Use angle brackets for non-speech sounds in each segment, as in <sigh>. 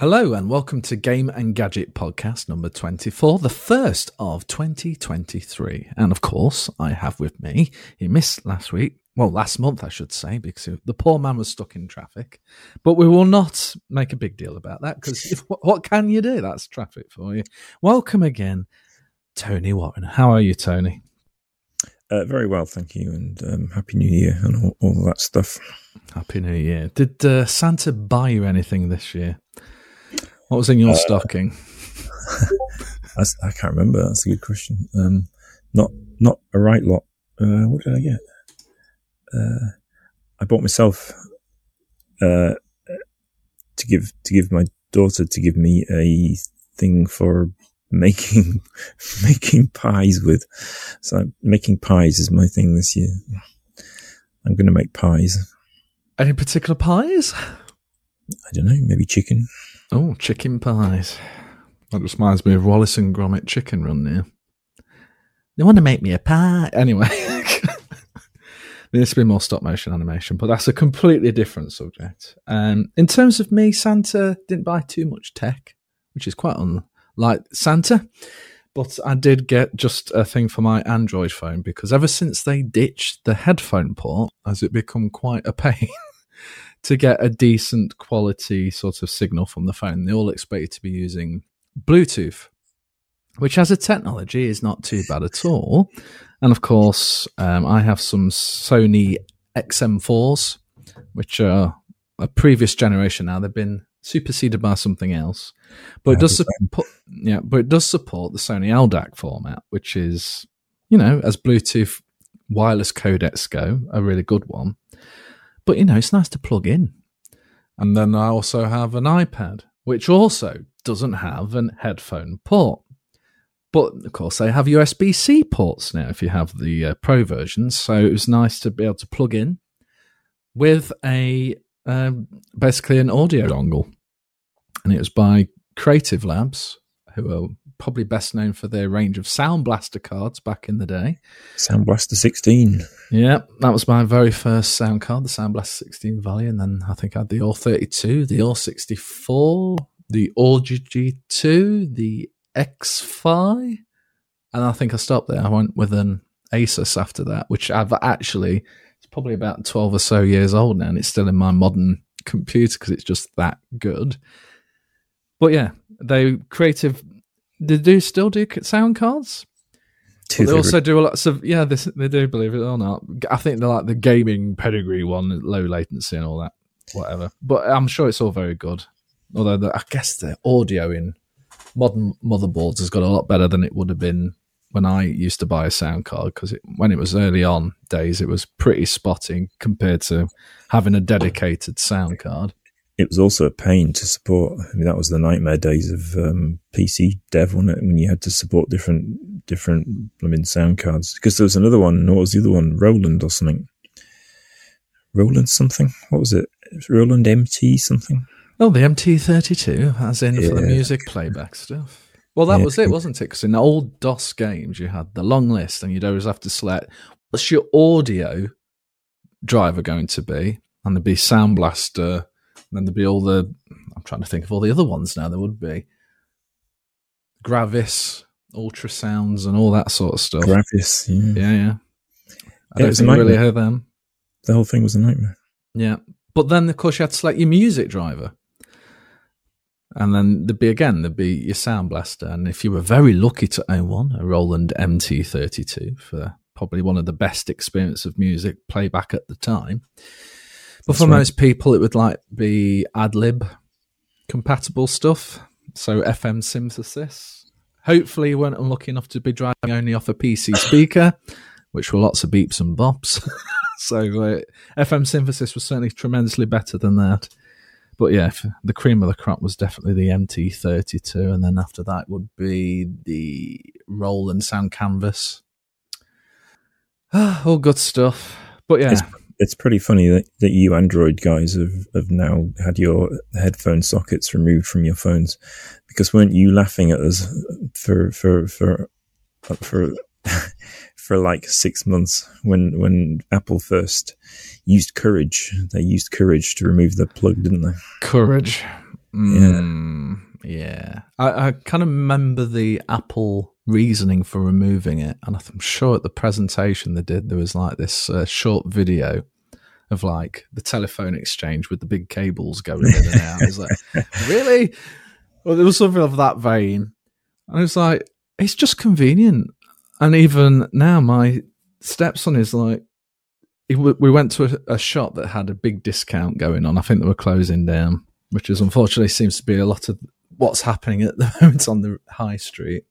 Hello and welcome to Game and Gadget Podcast number 24, the first of 2023. And of course, I have with me, he missed last week, well, last month, I should say, because the poor man was stuck in traffic. But we will not make a big deal about that because <laughs> what can you do? That's traffic for you. Welcome again, Tony Warren. How are you, Tony? Uh, very well, thank you, and um, happy New Year and all, all, that stuff. Happy New Year. Did uh, Santa buy you anything this year? What was in your uh, stocking? <laughs> I can't remember. That's a good question. Um, not not a right lot. Uh, what did I get? Uh, I bought myself uh, to give to give my daughter to give me a thing for making <laughs> making pies with. So making pies is my thing this year. I'm going to make pies. Any particular pies? I don't know. Maybe chicken. Oh, chicken pies. That just reminds me of Wallace and Gromit Chicken Run now. They want to make me a pie. Anyway, there needs to be more stop motion animation, but that's a completely different subject. Um, in terms of me, Santa didn't buy too much tech, which is quite unlike Santa. But I did get just a thing for my Android phone because ever since they ditched the headphone port, has it become quite a pain <laughs> to get a decent quality sort of signal from the phone. They all expect you to be using Bluetooth, which as a technology is not too bad at all. And of course, um, I have some Sony XM4s, which are a previous generation now. They've been superseded by something else, but it does support. Yeah, but it does support the Sony LDAC format, which is, you know, as Bluetooth wireless codecs go, a really good one. But you know, it's nice to plug in. And then I also have an iPad, which also doesn't have an headphone port. But of course, they have USB C ports now if you have the uh, Pro version. So it was nice to be able to plug in with a um, basically an audio dongle. And it was by Creative Labs, who are probably best known for their range of Sound Blaster cards back in the day. Sound Blaster 16. Yeah, that was my very first sound card, the Sound Blaster 16 Value. And then I think I had the AWE32, the AWE64, the Audigy 2, the X5. And I think I stopped there. I went with an Asus after that, which I've actually, it's probably about 12 or so years old now. And it's still in my modern computer because it's just that good. But yeah, they creative they do still do sound cards. they also do a lot of yeah. They, they do believe it or not. I think they're like the gaming pedigree one, low latency and all that, whatever. But I'm sure it's all very good. Although the, I guess the audio in modern motherboards has got a lot better than it would have been when I used to buy a sound card because when it was early on days, it was pretty spotting compared to having a dedicated sound card it was also a pain to support. I mean, that was the nightmare days of um, PC dev, wasn't it? When you had to support different, different, I mean, sound cards. Because there was another one. What was the other one? Roland or something. Roland something. What was it? Roland MT something. Oh, the MT32, as in yeah. for the music playback stuff. Well, that yeah. was it, wasn't it? Because in old DOS games, you had the long list, and you'd always have to select what's your audio driver going to be, and there'd be Sound Blaster then there'd be all the, I'm trying to think of all the other ones now. There would be Gravis, ultrasounds, and all that sort of stuff. Gravis, yeah. Yeah, yeah. I yeah, don't think really heard them. The whole thing was a nightmare. Yeah. But then, of course, you had to select your music driver. And then there'd be again, there'd be your sound blaster. And if you were very lucky to own one, a Roland MT32 for probably one of the best experience of music playback at the time, but for right. most people, it would like be AdLib compatible stuff. So FM synthesis. Hopefully, you weren't unlucky enough to be driving only off a PC speaker, which were lots of beeps and bops. <laughs> so uh, FM synthesis was certainly tremendously better than that. But yeah, the cream of the crop was definitely the MT32, and then after that would be the Roland Sound Canvas. <sighs> all good stuff. But yeah, it's, it's pretty funny that, that you Android guys have, have now had your headphone sockets removed from your phones because weren't you laughing at us for for for for <laughs> for like six months when when Apple first used courage? They used courage to remove the plug didn't they? Courage. Mm. I, I kind of remember the Apple reasoning for removing it, and I'm sure at the presentation they did there was like this uh, short video of like the telephone exchange with the big cables going in and out. It's like, <laughs> really? Well, there was something of that vein, and it's like it's just convenient. And even now, my stepson is like, we went to a, a shop that had a big discount going on. I think they were closing down, which is unfortunately seems to be a lot of what's happening at the <laughs> moment on the high street.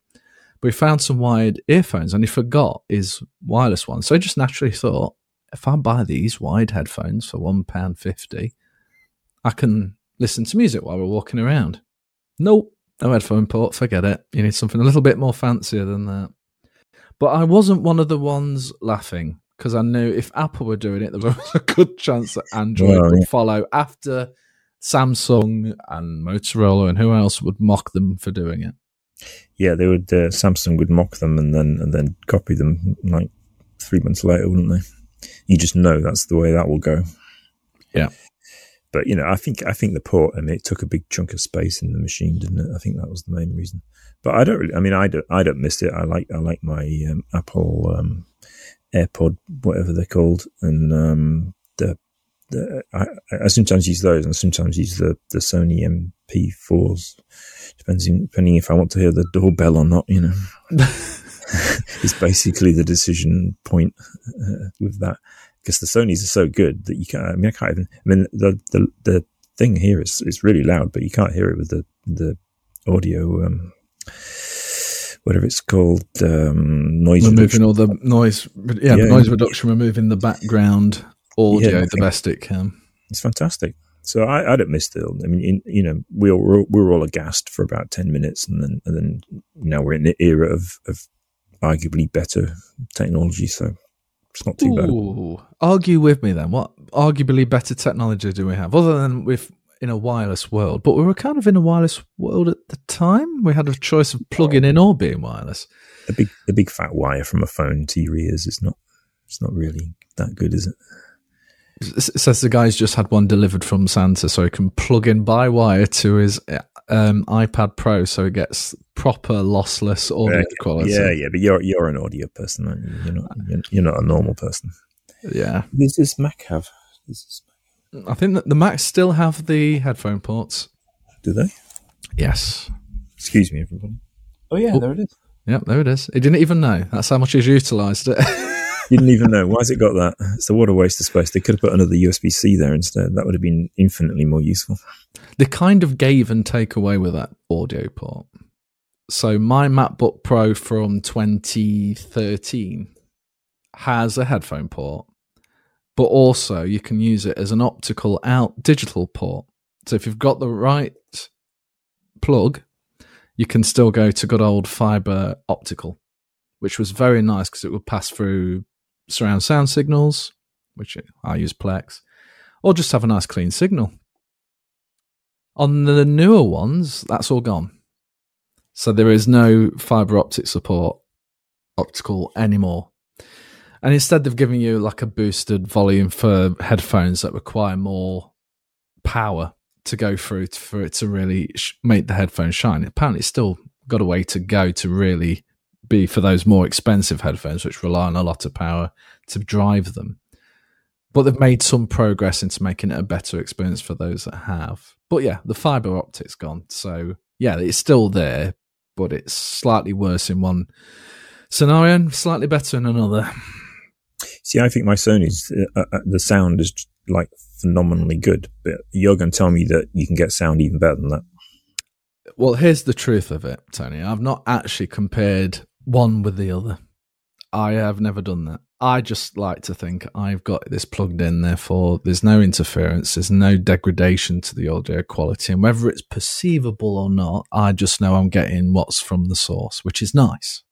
But he found some wired earphones and he forgot his wireless ones. So he just naturally thought, if I buy these wired headphones for £1.50, I can listen to music while we're walking around. Nope, no headphone port, forget it. You need something a little bit more fancier than that. But I wasn't one of the ones laughing because I knew if Apple were doing it, there was a good chance that Android well, would follow after Samsung and Motorola and who else would mock them for doing it. Yeah, they would. Uh, Samsung would mock them and then and then copy them like three months later, wouldn't they? You just know that's the way that will go. Yeah. But you know, I think I think the port. I mean, it took a big chunk of space in the machine, didn't it? I think that was the main reason. But I don't really. I mean, I don't. I don't miss it. I like. I like my um, Apple um, AirPod, whatever they're called, and um, the. The, I, I, sometimes use those, and sometimes use the, the Sony MP4s. Depends depending if I want to hear the doorbell or not. You know, <laughs> it's basically the decision point uh, with that because the Sony's are so good that you can't. I mean, I can't even. I mean, the the the thing here is is really loud, but you can't hear it with the the audio. Um, whatever it's called, um, noise reduction. removing reduction. all the noise, yeah, yeah, noise reduction, removing the background audio yeah, the best it can. It's fantastic. So I, I don't miss the. I mean, in, you know, we were we were all aghast for about ten minutes, and then and then now we're in the era of of arguably better technology. So it's not too Ooh, bad. Argue with me then. What arguably better technology do we have, other than with in a wireless world, but we were kind of in a wireless world at the time. We had a choice of plugging in or being wireless. A big, a big fat wire from a phone to your ears is not, it's not really that good, is it? It says the guy's just had one delivered from Santa, so he can plug in by wire to his um, iPad Pro, so he gets proper lossless audio quality. Yeah, yeah, but you're you're an audio person, aren't you? You're not you're not a normal person. Yeah. Does this Mac have? This I think that the Macs still have the headphone ports. Do they? Yes. Excuse me, everybody. Oh yeah, oh. there it is. Yep, there it is. He didn't even know. That's how much he's utilised it. <laughs> didn't even know. Why has it got that? It's a water waste of space. They could have put another USB C there instead. That would have been infinitely more useful. They kind of gave and take away with that audio port. So my MacBook Pro from 2013 has a headphone port but also you can use it as an optical out digital port. So if you've got the right plug, you can still go to good old fiber optical, which was very nice because it would pass through surround sound signals, which I use Plex, or just have a nice clean signal. On the newer ones, that's all gone. So there is no fiber optic support optical anymore. And instead, they've given you like a boosted volume for headphones that require more power to go through for it to really sh- make the headphones shine. Apparently, it's still got a way to go to really be for those more expensive headphones, which rely on a lot of power to drive them. But they've made some progress into making it a better experience for those that have. But yeah, the fiber optic's gone. So yeah, it's still there, but it's slightly worse in one scenario, slightly better in another. See, I think my Sony's uh, uh, the sound is like phenomenally good, but you're going to tell me that you can get sound even better than that. Well, here's the truth of it, Tony. I've not actually compared one with the other. I have never done that. I just like to think I've got this plugged in, therefore there's no interference, there's no degradation to the audio quality, and whether it's perceivable or not, I just know I'm getting what's from the source, which is nice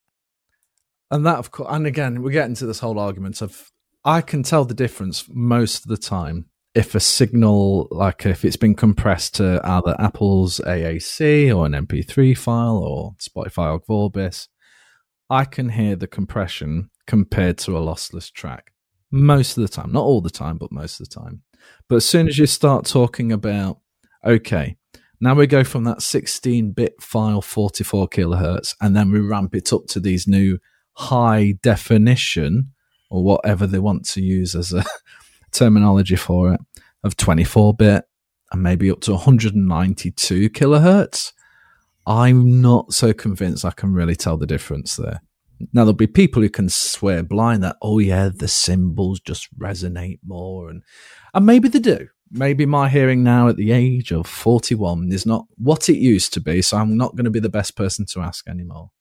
and that of course, and again, we get into this whole argument of I can tell the difference most of the time if a signal, like if it's been compressed to either Apple's AAC or an MP3 file or Spotify or Vorbis, I can hear the compression compared to a lossless track most of the time. Not all the time, but most of the time. But as soon as you start talking about, okay, Now we go from that 16 bit file, 44 kilohertz, and then we ramp it up to these new high definition or whatever they want to use as a <laughs> terminology for it of 24 bit and maybe up to 192 kilohertz. I'm not so convinced I can really tell the difference there. Now there'll be people who can swear blind that oh yeah the cymbals just resonate more and and maybe they do. Maybe my hearing now at the age of 41 is not what it used to be, so I'm not going to be the best person to ask anymore.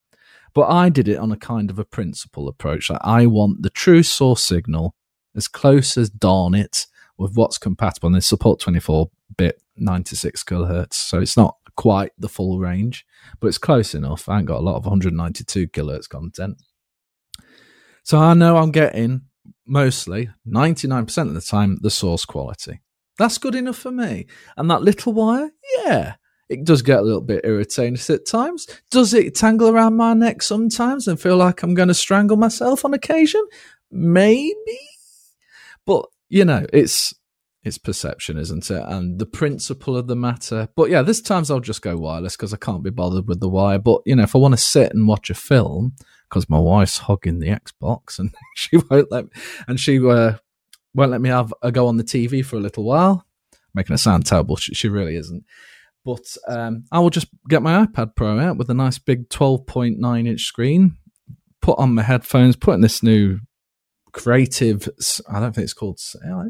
But I did it on a kind of a principle approach. Like I want the true source signal as close as darn it with what's compatible. And they support 24 bit 96 kilohertz, so it's not quite the full range, but it's close enough. I ain't got a lot of 192 kilohertz content. So I know I'm getting mostly 99% of the time the source quality. That's good enough for me. And that little wire, yeah, it does get a little bit irritating at times. Does it tangle around my neck sometimes and feel like I'm going to strangle myself on occasion? Maybe. But, you know, it's it's perception, isn't it? And the principle of the matter. But yeah, this times I'll just go wireless because I can't be bothered with the wire. But you know, if I want to sit and watch a film, because my wife's hogging the Xbox <laughs> and she won't let me, and she uh, won't let me have a go on the TV for a little while, making it sound terrible. She, she really isn't. But um, I will just get my iPad Pro out with a nice big 12.9 inch screen, put on my headphones, put in this new creative. I don't think it's called.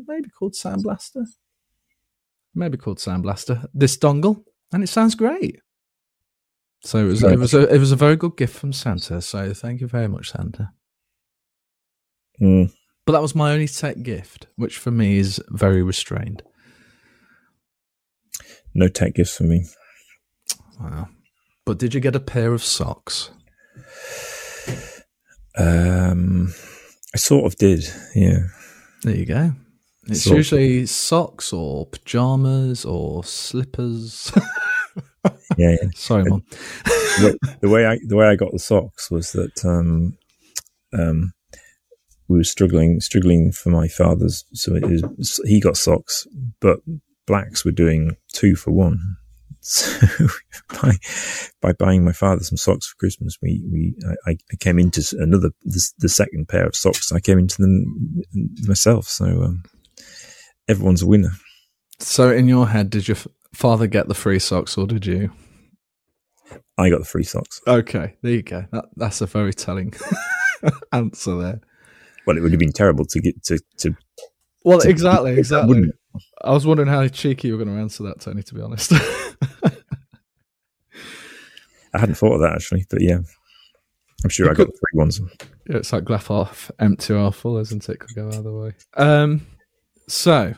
Maybe called Sound Blaster. Maybe called Sound Blaster. This dongle, and it sounds great. So it was. It was a. It was a very good gift from Santa. So thank you very much, Santa. Mm. But that was my only tech gift, which for me is very restrained. No tech gifts for me. Wow. But did you get a pair of socks? Um, I sort of did, yeah. There you go. It's sort usually of. socks or pajamas or slippers. <laughs> yeah, yeah. Sorry, mom. the way I the way I got the socks was that um, um, we were struggling struggling for my father's, so was, he got socks, but blacks were doing two for one. So <laughs> by, by buying my father some socks for Christmas, we, we, I, I came into another, the, the, second pair of socks. I came into them myself. So, um, everyone's a winner. So in your head, did your father get the free socks or did you? I got the free socks. Okay. There you go. That, that's a very telling <laughs> answer there. Well, it would have been terrible to get to, to well, to, exactly, exactly. I was wondering how cheeky you were going to answer that, Tony. To be honest, <laughs> I hadn't thought of that actually, but yeah, I'm sure you I could, got the three ones. Yeah, it's like glass half empty or full, isn't it? Could go either way. Um, so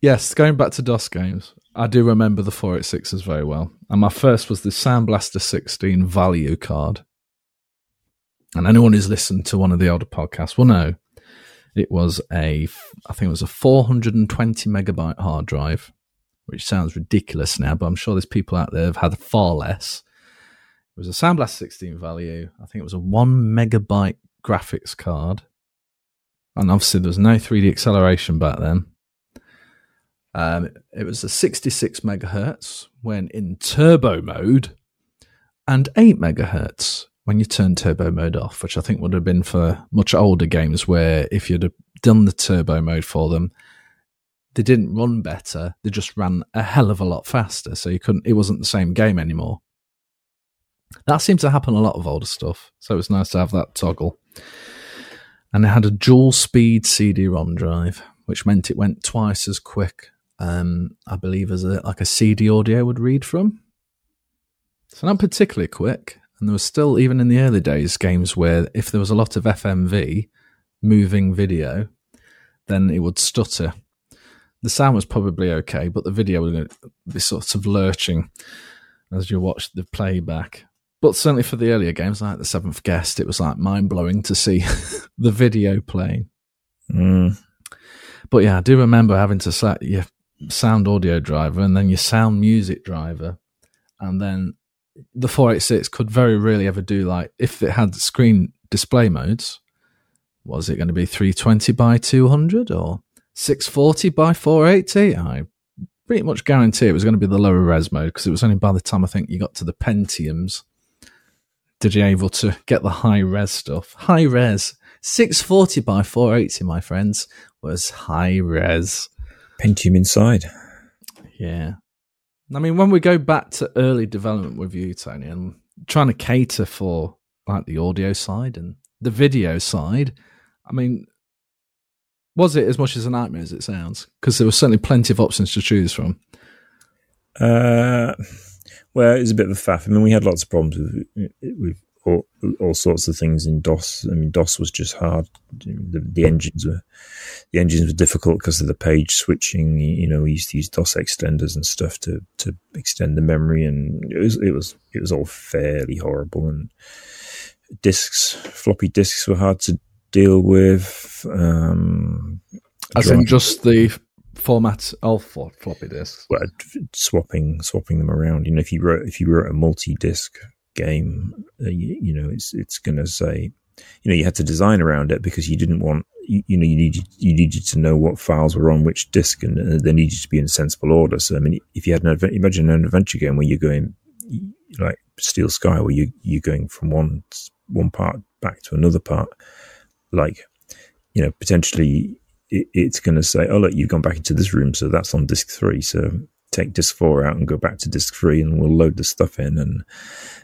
yes, going back to DOS games, I do remember the 486s very well, and my first was the Sound Blaster 16 value card. And anyone who's listened to one of the older podcasts will know it was a, I think it was a 420 megabyte hard drive, which sounds ridiculous now, but I'm sure there's people out there who've had far less. It was a Sound Blaster 16 value. I think it was a one megabyte graphics card. And obviously, there was no 3D acceleration back then. Um, it was a 66 megahertz when in turbo mode and 8 megahertz when you turn turbo mode off, which I think would have been for much older games where if you'd have done the turbo mode for them, they didn't run better. They just ran a hell of a lot faster. So you couldn't, it wasn't the same game anymore. That seemed to happen a lot of older stuff. So it was nice to have that toggle. And it had a dual speed CD ROM drive, which meant it went twice as quick, um, I believe, as a, like a CD audio would read from. So not particularly quick. And there was still, even in the early days, games where if there was a lot of FMV, moving video, then it would stutter. The sound was probably okay, but the video would be sort of lurching as you watch the playback. But certainly for the earlier games, like the Seventh Guest, it was like mind blowing to see <laughs> the video playing. Mm. But yeah, I do remember having to set your sound audio driver and then your sound music driver, and then the 486 could very rarely ever do like if it had screen display modes was it going to be 320 by 200 or 640 by 480 i pretty much guarantee it was going to be the lower res mode because it was only by the time I think you got to the Pentiums did you able to get the high res stuff. High res 640 by 480, my friends, was high res. Pentium inside. Yeah. I mean, when we go back to early development with you, Tony, and trying to cater for like the audio side and the video side, I mean, was it as much as a nightmare as it sounds? Because there were certainly plenty of options to choose from. Uh, well, it was a bit of a faff. I mean, we had lots of problems with, with all, all sorts of things in DOS. I mean, DOS was just hard. The, the engines were the engines were difficult because of the page switching. You know, we used to use DOS extenders and stuff to to extend the memory, and it was it was it was all fairly horrible. And discs, floppy disks, were hard to deal with. Um, As in just the format of floppy disks. Well, swapping swapping them around. You know, if you wrote if you wrote a multi disc game, uh, you, you, know, it's it's going to say, you know, you had to design around it because you didn't want, you, you know, you needed you needed to know what files were on which disk, and uh, they needed to be in sensible order. So, I mean, if you had an imagine an adventure game where you're going like Steel Sky, where you you're going from one one part back to another part, like you know, potentially it, it's going to say, oh look, you've gone back into this room, so that's on disk three. So take disk four out and go back to disk three, and we'll load the stuff in, and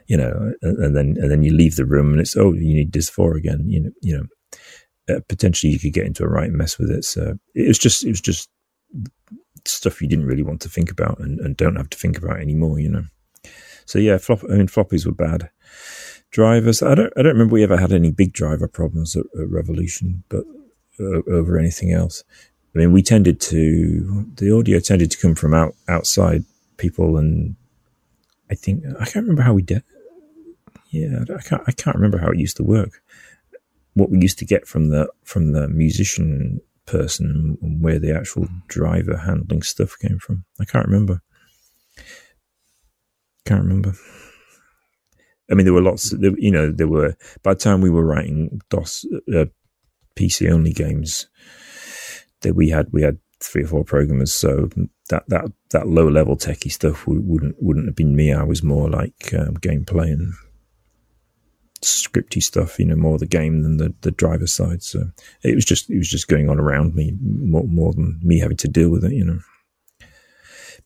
you know, and, and then and then you leave the room, and it's oh, you need disk four again. You know, you know, uh, potentially you could get into a right mess with it. So it was just it was just stuff you didn't really want to think about, and, and don't have to think about anymore. You know. So yeah, flop, I mean floppies were bad. Drivers, I don't, I don't remember we ever had any big driver problems at, at Revolution, but uh, over anything else. I mean, we tended to the audio tended to come from out outside people, and I think I can't remember how we did. Yeah, I can't. I can't remember how it used to work. What we used to get from the from the musician person and where the actual driver handling stuff came from. I can't remember. Can't remember. I mean, there were lots. You know, there were by the time we were writing DOS uh, PC only games that we had we had three or four programmers, so that that that low level techie stuff wouldn't wouldn't have been me. I was more like um, gameplay and scripty stuff, you know, more the game than the the driver side. So it was just it was just going on around me more more than me having to deal with it, you know.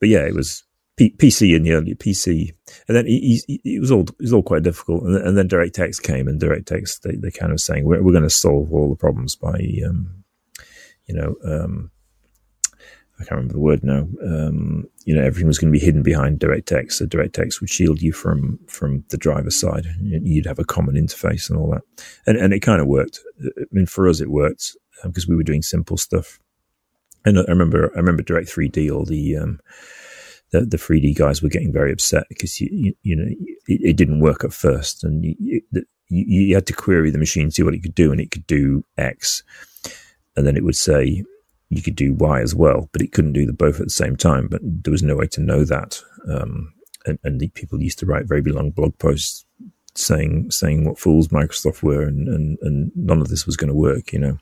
But yeah, it was P- PC in the early PC, and then it was all it was all quite difficult. And, and then DirectX came, and DirectX they they kind of saying we're we're going to solve all the problems by um, you know um, I can't remember the word now. Um, you know, everything was going to be hidden behind DirectX. So DirectX would shield you from from the driver's side. You'd have a common interface and all that, and and it kind of worked. I mean, for us, it worked because um, we were doing simple stuff. And I remember, I remember Direct 3D, all the um, the, the 3D guys were getting very upset because you, you, you know it, it, didn't work at first, and you, you, you had to query the machine, see what it could do, and it could do X, and then it would say you could do Y as well, but it couldn't do the both at the same time. But there was no way to know that, um, and, and people used to write very long blog posts saying saying what fools Microsoft were, and and, and none of this was going to work, you know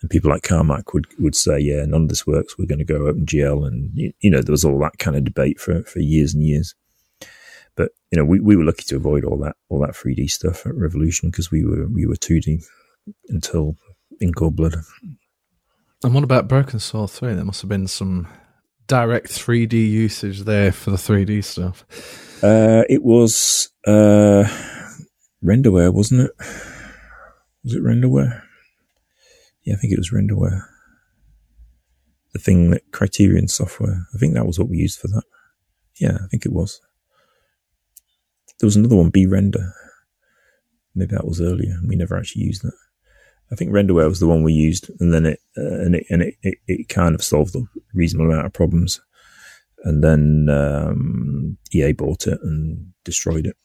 and people like Carmack would would say, yeah, none of this works. We're going to go OpenGL, and you know there was all that kind of debate for for years and years. But you know we, we were lucky to avoid all that all that 3D stuff at Revolution because we were we were 2D until in Cold Blood. And what about Broken Sword 3? There must have been some direct 3D usage there for the 3D stuff. Uh, it was uh, Renderware, wasn't it? Was it Renderware? yeah, I think it was Renderware. The thing that Criterion software. I think that was what we used for that. Yeah, I think it was. There was another one, BRender. Maybe that was earlier. We never actually used that. I think Renderware was the one we used, and then it uh, and it and it, it, it, kind of solved a reasonable amount of problems. And then um, EA bought it and destroyed it.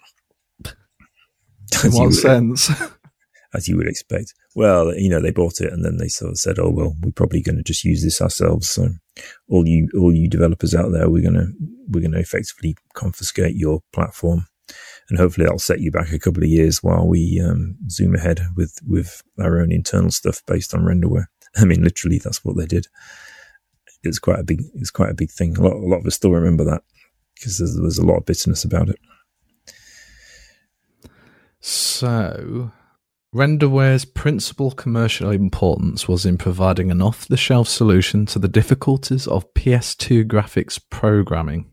<laughs> In what sense? <laughs> as you would expect. Well, you know, they bought it and then they sort of said, "Oh well, we're probably going to just use this ourselves." So, all you all you developers out there, we're gonna we're gonna effectively confiscate your platform, and hopefully that'll set you back a couple of years while we um, zoom ahead with with our own internal stuff based on renderware. <laughs> I mean, literally, that's what they did. it's quite a big it's quite a big thing. A lot, a lot of us still remember that because there was a lot of bitterness about it. So, Renderware's principal commercial importance was in providing an off the shelf solution to the difficulties of PS2 graphics programming.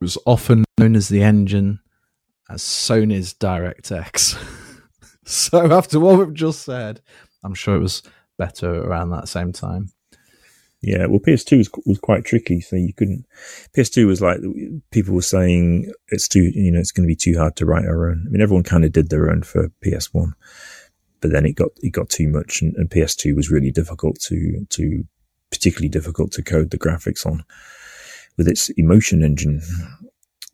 Was often known as the engine as Sony's DirectX. <laughs> so, after what we've just said, I'm sure it was better around that same time. Yeah, well, PS2 was, was quite tricky, so you couldn't. PS2 was like people were saying it's too, you know, it's going to be too hard to write our own. I mean, everyone kind of did their own for PS1, but then it got it got too much, and, and PS2 was really difficult to to particularly difficult to code the graphics on with its emotion engine.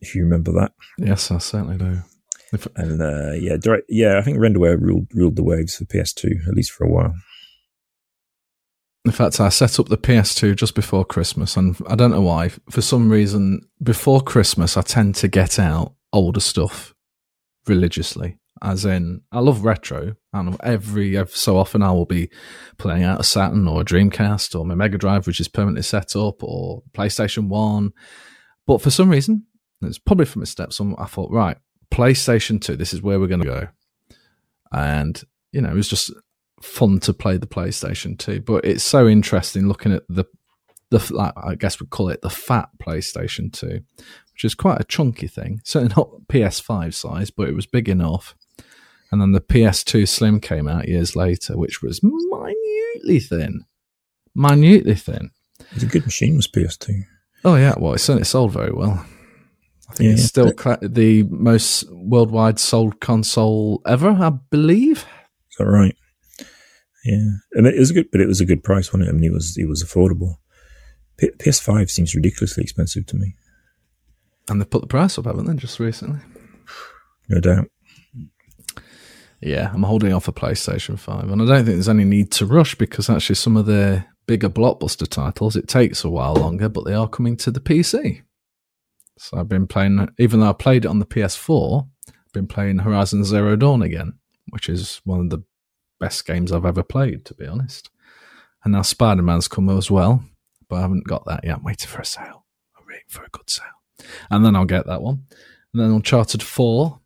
If you remember that, yes, I certainly do. If, and uh, yeah, direct, yeah, I think Renderware ruled ruled the waves for PS2 at least for a while. In fact, I set up the PS2 just before Christmas, and I don't know why. For some reason, before Christmas, I tend to get out older stuff religiously. As in, I love retro, and every, so often I will be playing out a Saturn or a Dreamcast or my Mega Drive, which is permanently set up, or PlayStation 1. But for some reason, it's probably from my stepson, I thought, right, PlayStation 2, this is where we're going to go. And, you know, it was just fun to play the PlayStation 2, but it's so interesting looking at the the I guess we'd call it the fat PlayStation 2, which is quite a chunky thing. Certainly not PS5 size, but it was big enough. And then the PS2 Slim came out years later, which was minutely thin, minutely thin. It's a good machine, was PS2. Oh yeah, well, it certainly sold very well. I think yeah, it's still the most worldwide sold console ever, I believe. Is that right? Yeah, and it was a good, but it was a good price, wasn't it? I mean, it was it was affordable. P- PS5 seems ridiculously expensive to me. And they've put the price up, haven't they, just recently? No doubt. Yeah, I'm holding off a PlayStation 5, and I don't think there's any need to rush because actually some of the bigger blockbuster titles, it takes a while longer, but they are coming to the PC. So I've been playing, even though I played it on the PS4, I've been playing Horizon Zero Dawn again, which is one of the best games I've ever played, to be honest. And now Spider Man's come as well, but I haven't got that yet. I'm waiting for a sale. I'm waiting for a good sale. And then I'll get that one. And then Uncharted 4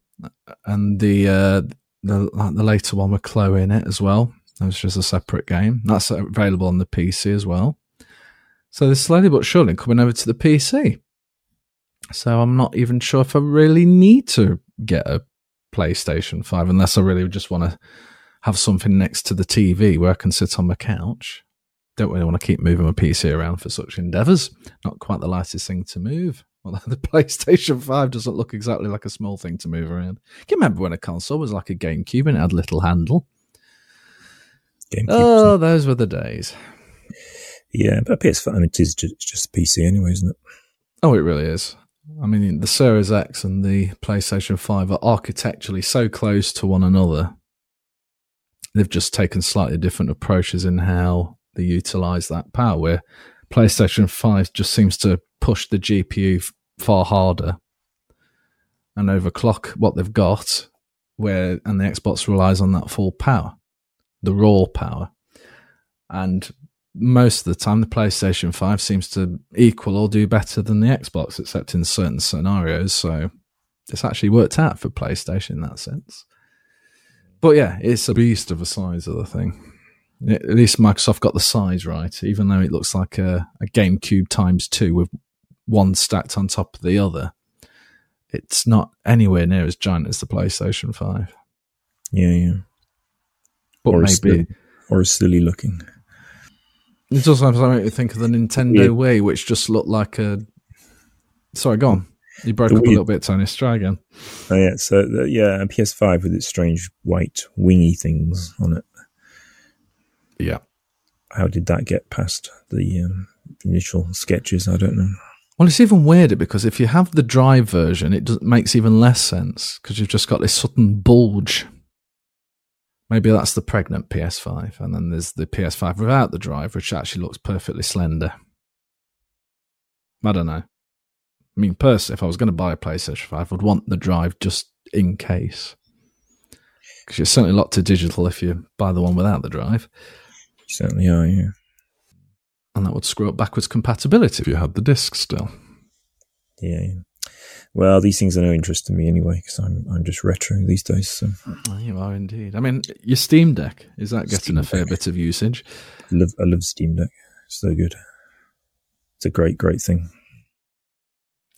and the uh, the, the later one with Chloe in it as well. That was just a separate game. That's available on the PC as well. So they're slowly but surely coming over to the PC. So I'm not even sure if I really need to get a PlayStation 5 unless I really just want to have something next to the TV where I can sit on my couch. Don't really want to keep moving my PC around for such endeavors. Not quite the lightest thing to move. Although the PlayStation 5 doesn't look exactly like a small thing to move around. Can you remember when a console was like a GameCube and it had a little handle? GameCube. Oh, those were the days. Yeah, but PS5, I mean, it is just, just PC anyway, isn't it? Oh, it really is. I mean, the Series X and the PlayStation 5 are architecturally so close to one another they've just taken slightly different approaches in how they utilize that power. Where PlayStation 5 just seems to push the GPU far harder and overclock what they've got, where and the Xbox relies on that full power, the raw power. And most of the time, the PlayStation 5 seems to equal or do better than the Xbox, except in certain scenarios. So it's actually worked out for PlayStation in that sense. But yeah, it's a beast of a size of the thing. At least Microsoft got the size right, even though it looks like a, a GameCube times two with one stacked on top of the other. It's not anywhere near as giant as the PlayStation 5. Yeah, yeah. But or maybe. Silly, or silly looking. It does sometimes make me think of the Nintendo yeah. Wii, which just looked like a. Sorry, go on. You broke the up weird... a little bit, Tony. Try again. Oh yeah, so the, yeah, a PS5 with its strange white wingy things on it. Yeah. How did that get past the um, initial sketches? I don't know. Well, it's even weirder because if you have the drive version, it makes even less sense because you've just got this sudden bulge. Maybe that's the pregnant PS5, and then there's the PS5 without the drive, which actually looks perfectly slender. I don't know. I mean, personally, if I was going to buy a PlayStation 5, I would want the drive just in case. Because you're certainly locked to digital if you buy the one without the drive. Certainly are, yeah. And that would screw up backwards compatibility if you had the disc still. Yeah. Well, these things are no interest to me anyway because I'm I'm just retro these days. So You are indeed. I mean, your Steam Deck is that getting Steam a fair Deck. bit of usage? I love I love Steam Deck. It's so good. It's a great great thing.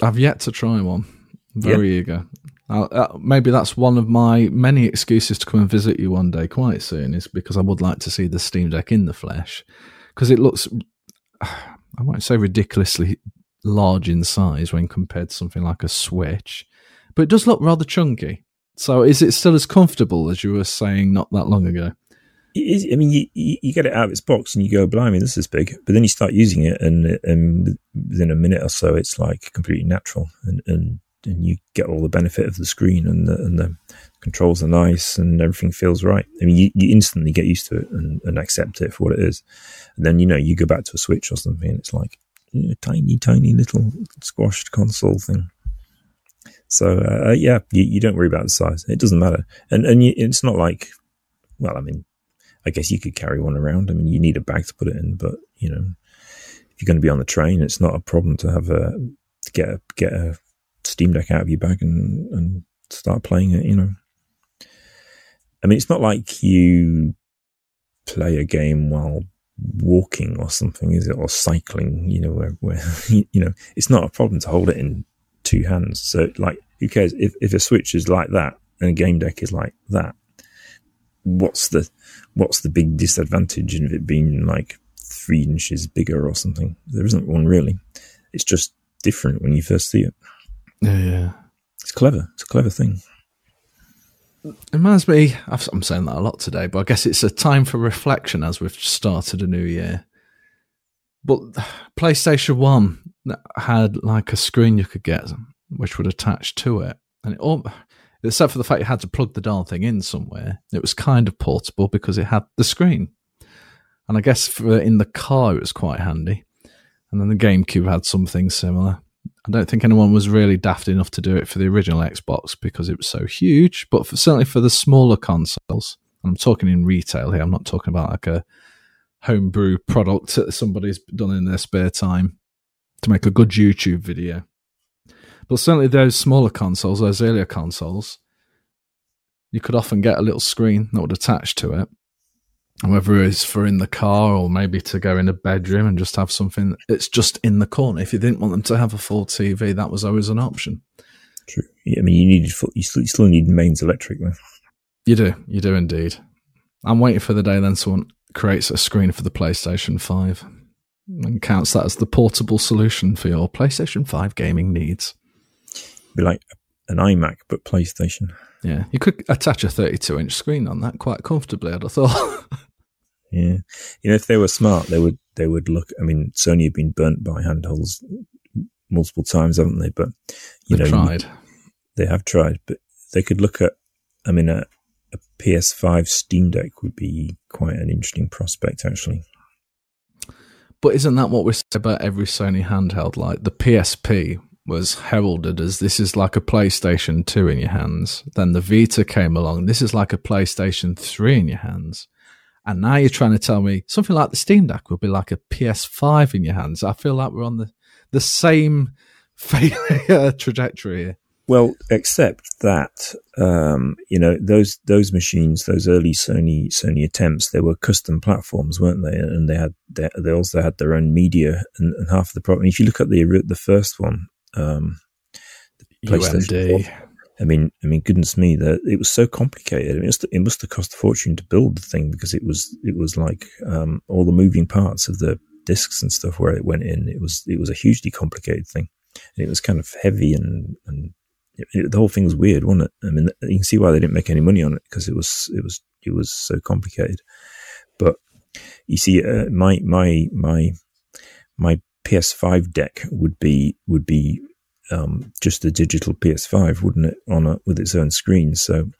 I've yet to try one. Very eager. I'll, uh, maybe that's one of my many excuses to come and visit you one day quite soon, is because I would like to see the Steam Deck in the flesh. Because it looks, <sighs> I won't say ridiculously large in size when compared to something like a Switch, but it does look rather chunky. So is it still as comfortable as you were saying not that long ago? I mean, you, you you get it out of its box and you go, blimey, this is big. But then you start using it, and, and within a minute or so, it's like completely natural, and, and, and you get all the benefit of the screen, and the, and the controls are nice, and everything feels right. I mean, you, you instantly get used to it and, and accept it for what it is. And then, you know, you go back to a Switch or something, and it's like a tiny, tiny little squashed console thing. So, uh, yeah, you, you don't worry about the size. It doesn't matter. And, and you, it's not like, well, I mean, I guess you could carry one around. I mean, you need a bag to put it in, but you know, if you're going to be on the train, it's not a problem to have a to get a get a Steam Deck out of your bag and and start playing it. You know, I mean, it's not like you play a game while walking or something, is it? Or cycling? You know, where, where <laughs> you know, it's not a problem to hold it in two hands. So, like, who cares if if a Switch is like that and a game deck is like that? What's the what's the big disadvantage of it being like three inches bigger or something? There isn't one really. It's just different when you first see it. Yeah, yeah. It's clever. It's a clever thing. It reminds me, I've- I'm saying that a lot today, but I guess it's a time for reflection as we've started a new year. But PlayStation 1 had like a screen you could get which would attach to it. And it all, except for the fact you had to plug the darn thing in somewhere, it was kind of portable because it had the screen. And I guess for in the car it was quite handy. And then the GameCube had something similar. I don't think anyone was really daft enough to do it for the original Xbox because it was so huge, but for, certainly for the smaller consoles, I'm talking in retail here, I'm not talking about like a homebrew product that somebody's done in their spare time to make a good YouTube video. But certainly those smaller consoles, those earlier consoles, you could often get a little screen that would attach to it. Whether it's for in the car or maybe to go in a bedroom and just have something it's just in the corner. If you didn't want them to have a full TV, that was always an option. True. Yeah, I mean, you needed full, you still, you still need mains electric though. You do, you do indeed. I'm waiting for the day then someone creates a screen for the PlayStation 5 and counts that as the portable solution for your PlayStation 5 gaming needs. Be like an iMac but PlayStation. Yeah, you could attach a 32 inch screen on that quite comfortably, I'd have thought. <laughs> Yeah, you know, if they were smart, they would they would look. I mean, Sony have been burnt by handhelds multiple times, haven't they? But you They've know, tried. they have tried, but they could look at. I mean, a, a PS5 Steam Deck would be quite an interesting prospect, actually. But isn't that what we say about every Sony handheld? Like the PSP was heralded as this is like a PlayStation 2 in your hands. Then the Vita came along. This is like a PlayStation 3 in your hands. And now you're trying to tell me something like the Steam Deck would be like a PS5 in your hands. I feel like we're on the, the same <laughs> failure trajectory here. Well, except that um, you know those those machines, those early Sony Sony attempts, they were custom platforms, weren't they? And they had they, they also had their own media, and, and half of the problem. If you look at the the first one, um, the PlayStation UMD. 4, I mean, I mean, goodness me, that it was so complicated. I mean, it must, it must have cost a fortune to build the thing because it was it was like um, all the moving parts of the discs and stuff where it went in. It was it was a hugely complicated thing, and it was kind of heavy and and it, it- the whole thing was weird, wasn't it? I mean, you can see why they didn't make any money on it because it was it was it was so complicated. But you see, uh, my my my my PS5 deck would be would be um, just a digital PS5, wouldn't it, on a, with its own screen? So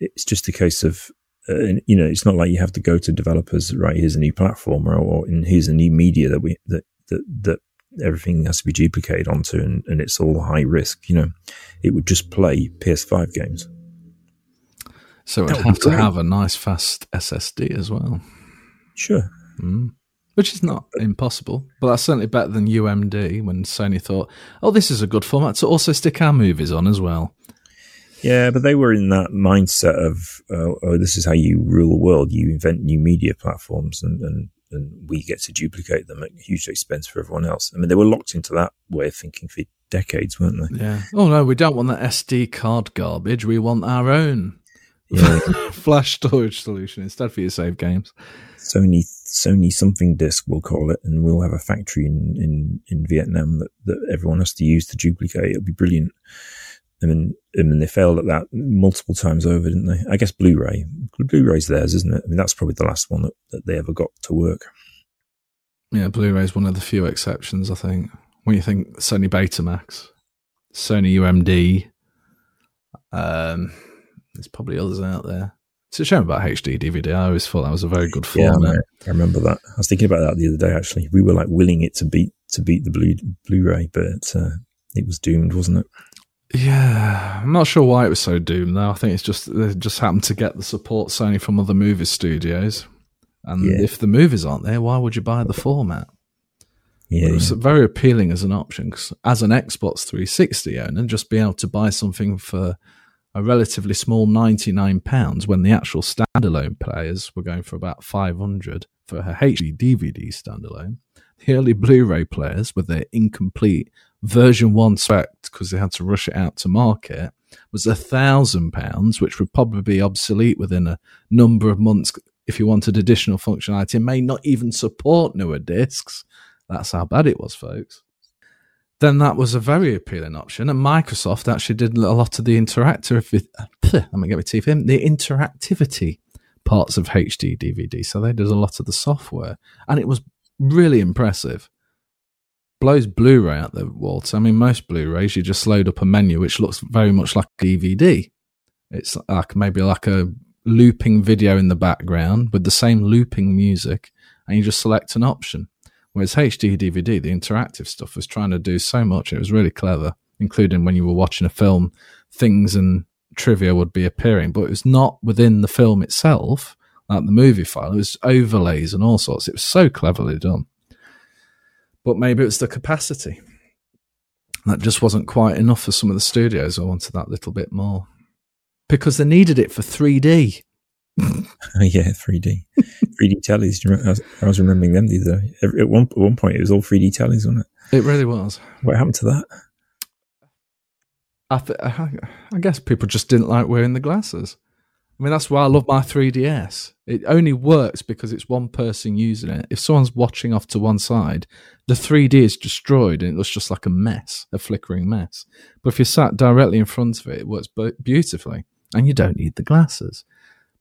it's just a case of uh, you know, it's not like you have to go to developers. Right, here's a new platform, or, or here's a new media that we that that that everything has to be duplicated onto, and, and it's all high risk. You know, it would just play PS5 games. So it That would would have to have a nice fast SSD as well. Sure, Mm. Which is not impossible, but that's certainly better than UMD when Sony thought, "Oh, this is a good format to also stick our movies on as well." Yeah, but they were in that mindset of, uh, "Oh, this is how you rule the world. You invent new media platforms, and, and and we get to duplicate them at huge expense for everyone else." I mean, they were locked into that way of thinking for decades, weren't they? Yeah. Oh no, we don't want that SD card garbage. We want our own Yeah. <laughs> flash storage solution instead for your save games. Sony Sony something disk we'll call it, and we'll have a factory in in, in Vietnam that, that everyone has to use to duplicate. It'll be brilliant. I mean, I mean, they failed at that multiple times over, didn't they? I guess Blu-ray, Blu-ray's theirs, isn't it? I mean, that's probably the last one that, that they ever got to work. Yeah, Blu-ray is one of the few exceptions, I think. When you think Sony Betamax, Sony UMD, um, there's probably others out there. It's a shame about HD DVD. I always thought that was a very good Yeah, format. I remember that. I was thinking about that the other day. Actually, we were like willing it to beat to beat the Blu Blu-ray, but uh, it was doomed, wasn't it? Yeah, I'm not sure why it was so doomed though. I think it's just they just happened to get the support Sony from other movie studios, and Yeah. if the movies aren't there, why would you buy the format? Yeah, It was very appealing as an option 'cause as an Xbox 360 owner, just be able to buy something for a relatively small 99 pounds when the actual standalone players were going for about 500 for a HD DVD standalone. The early Blu-ray players with their incomplete version one spec because they had to rush it out to market was a thousand pounds, which would probably be obsolete within a number of months if you wanted additional functionality. It may not even support newer discs. That's how bad it was, folks. Then that was a very appealing option, and Microsoft actually did a lot of the interactive. <clears throat> Let me get my teeth in the interactivity parts of HD DVD. So they did a lot of the software, and it was really impressive. Blows Blu-ray out the water. I mean, most Blu-rays you just load up a menu which looks very much like DVD. It's like maybe like a looping video in the background with the same looping music, and you just select an option. Whereas HD DVD, the interactive stuff was trying to do so much. It was really clever, including when you were watching a film, things and trivia would be appearing, but it was not within the film itself, like the movie file. It was overlays and all sorts. It was so cleverly done. But maybe it was the capacity. That just wasn't quite enough for some of the studios. I wanted that little bit more. Because they needed it for 3D. <laughs> yeah, 3D, 3D tellies. Do you remember- I was, remembering them the other day. At one at one point, it was all 3D tellies, wasn't it? It really was. What happened to that? I, th- I guess people just didn't like wearing the glasses. I mean, that's why I love my 3DS. It only works because it's one person using it. If someone's watching off to one side, the 3D is destroyed and it looks just like a mess, a flickering mess. But if you're sat directly in front of it, it works beautifully and you don't need the glasses.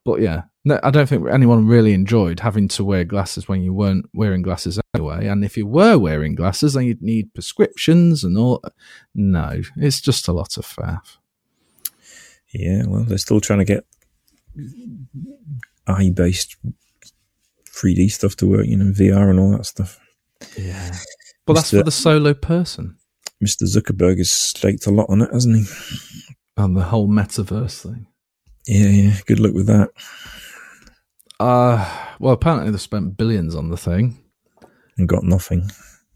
But yeah, no, I don't think anyone really enjoyed having to wear glasses when you weren't wearing glasses anyway. And if you were wearing glasses, then you'd need prescriptions and all. No, it's just a lot of faff. Yeah, well, they're still trying to get eye based 3D stuff to work, you know, VR and all that stuff. Yeah. But that's for the solo person Mr. Zuckerberg has staked a lot on it, hasn't he? and the whole metaverse thing. Yeah, yeah. Good luck with that. Uh, well, apparently they've spent billions on the thing. And got nothing.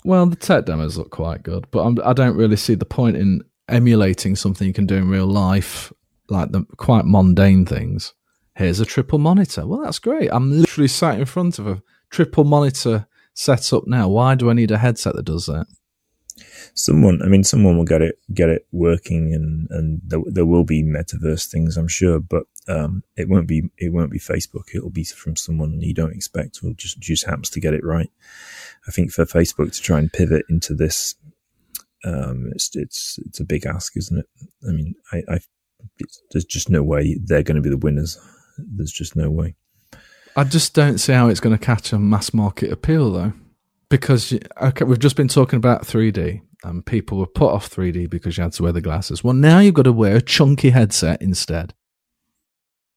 Well, the tech demos look quite good, but I'm, I don't really see the point in emulating something you can do in real life, like the quite mundane things. Here's a triple monitor. Well, that's great. I'm literally sat in front of a triple monitor setup now. Why do I need a headset that does that? Someone, I mean, someone will get it get it working, and and there, there will be metaverse things, I'm sure, but um, it won't be it won't be Facebook. It'll be from someone you don't expect, who just just happens to get it right. I think for Facebook to try and pivot into this, um, it's it's it's a big ask, isn't it? I mean, I, I there's just no way they're going to be the winners. There's just no way. I just don't see how it's going to catch a mass market appeal though, because okay, we've just been talking about 3D and people were put off 3D because you had to wear the glasses. Well, now you've got to wear a chunky headset instead,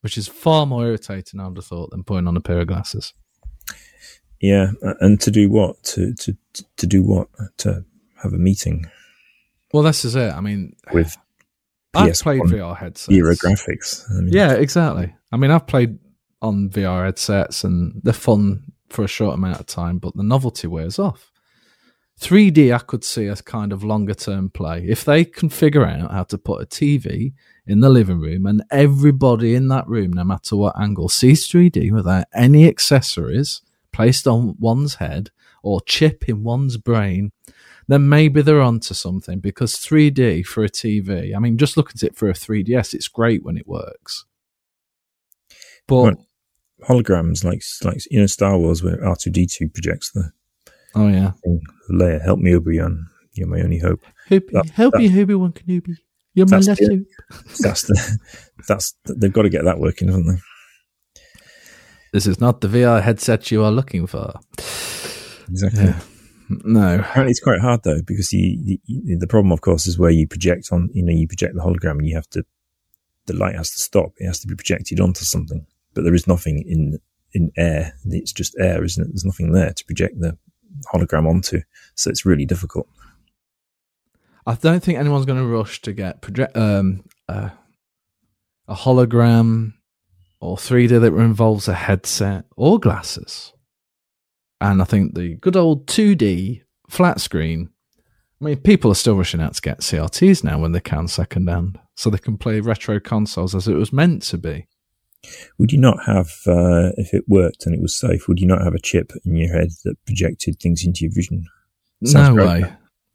which is far more irritating, I would have thought, than putting on a pair of glasses. Yeah, and to do what? To to to do what? To have a meeting Well, this is it. I mean, with I've PS1 played VR headsets. era graphics. I mean, Yeah, exactly. I mean, I've played on VR headsets, and they're fun for a short amount of time, but the novelty wears off. 3D, I could see as kind of longer term play. If they can figure out how to put a TV in the living room and everybody in that room, no matter what angle, sees 3D without any accessories placed on one's head or chip in one's brain, then maybe they're onto something because 3D for a TV, I mean, just look at it for a 3DS, it's great when it works. But Right. Holograms, like like you know, Star Wars, where R two D two projects the oh yeah, thing, layer. Help me, Obi Wan. You're my only hope. Hoopy, That- help that- you, Hooby One Kenobi. You're my the- hoop. <laughs> That's the that's they've got to get that working, haven't they? This is not the VR headset you are looking for. Exactly. Yeah. No. Apparently, it's quite hard though because you, you, the problem, of course, is where you project on. You know, you project the hologram, and you have to. The light has to stop. It has to be projected onto something, but there is nothing in in air. It's just air, isn't it? There's nothing there to project the hologram onto, so it's really difficult. I don't think anyone's going to rush to get project, um, uh, a hologram or 3D that involves a headset or glasses. And I think the good old 2D flat screen. I mean, people are still rushing out to get CRTs now when they can second hand, so they can play retro consoles as it was meant to be. Would you not have, uh, if it worked and it was safe, would you not have a chip in your head that projected things into your vision? Sounds no way.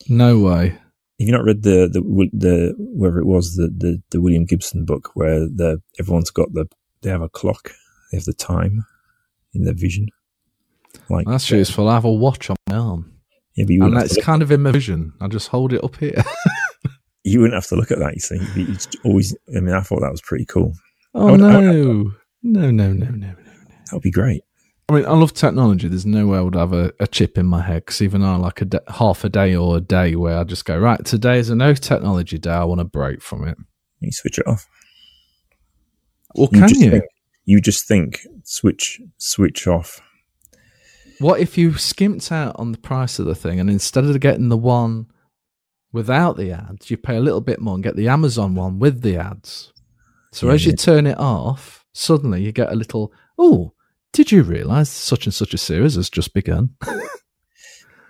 No way. Have you not read the the the wherever it was the the, the William Gibson book where the everyone's got the they have a clock, they have the time in their vision. Like That's useful. I have a watch on my arm. Yeah, but you And that's kind of in my vision. I just hold it up here. <laughs> you wouldn't have to look at that. You see, it's always. I mean, I thought that was pretty cool. Oh would- no. would- no, no, no, no, no. That would be great. I mean, I love technology. There's no way I would have a, a chip in my head because even I like a d- half a day or a day where I just go right. Today is a no technology day. I want to break from it. You switch it off. Or You can you? Think, you just think switch switch off. What if you skimped out on the price of the thing and instead of getting the one without the ads, you pay a little bit more and get the Amazon one with the ads? So Yeah, as you yeah. turn it off, suddenly you get a little, oh, did you realize such and such a series has just begun? <laughs>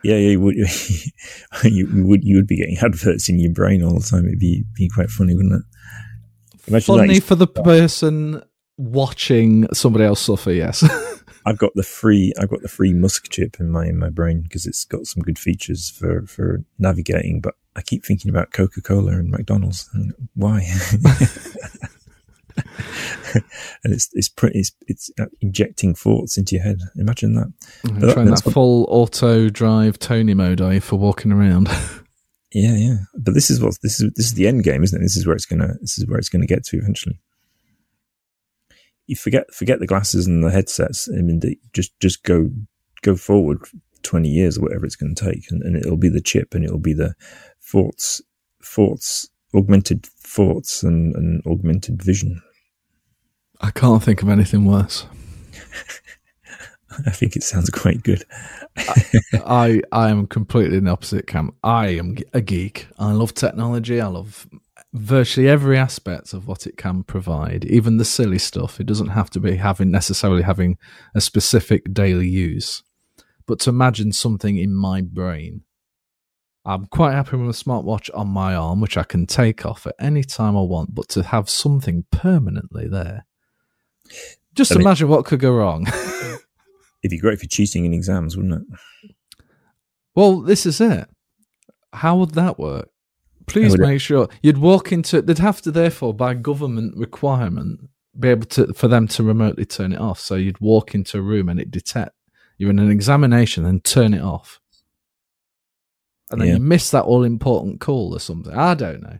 Yeah, yeah, you would. <laughs> you, would you would be getting adverts in your brain all the time. It'd be be quite funny, wouldn't it? Imagine. Funny for the person watching somebody else suffer, yes. <laughs> I've got the free I've got the free Musk chip in my in my brain because it's got some good features for for navigating. But I keep thinking about Coca Cola and McDonald's. And why? <laughs> and it's it's pretty it's, it's uh, injecting thoughts into your head. Imagine that. I'm But trying that what- full auto drive Tony mode are you for walking around. <laughs> Yeah, yeah. But this is what this is. This is the end game, isn't it? This is where it's gonna. This is where it's gonna get to eventually. You forget forget the glasses and the headsets. I mean, the, just just go go forward twenty years or whatever it's going to take, and, and it'll be the chip, and it'll be the thoughts, thoughts, augmented thoughts, and, and augmented vision. I can't think of anything worse. <laughs> I think it sounds quite good. I I am completely in the opposite camp. I am a geek. I love technology. I love virtually every aspect of what it can provide, even the silly stuff. It doesn't have to be having necessarily having a specific daily use, but to imagine something in my brain. I'm quite happy with a smartwatch on my arm, which I can take off at any time I want, but to have something permanently there. Just I mean- imagine what could go wrong. <laughs> It'd be great for cheating in exams, wouldn't it? Well, this is it. How would that work? Please would it- make sure you'd walk into. They'd have to, therefore, by government requirement, be able to for them to remotely turn it off. So you'd walk into a room and it detect you're in an examination and turn it off, and then Yeah. you miss that all important call or something. I don't know,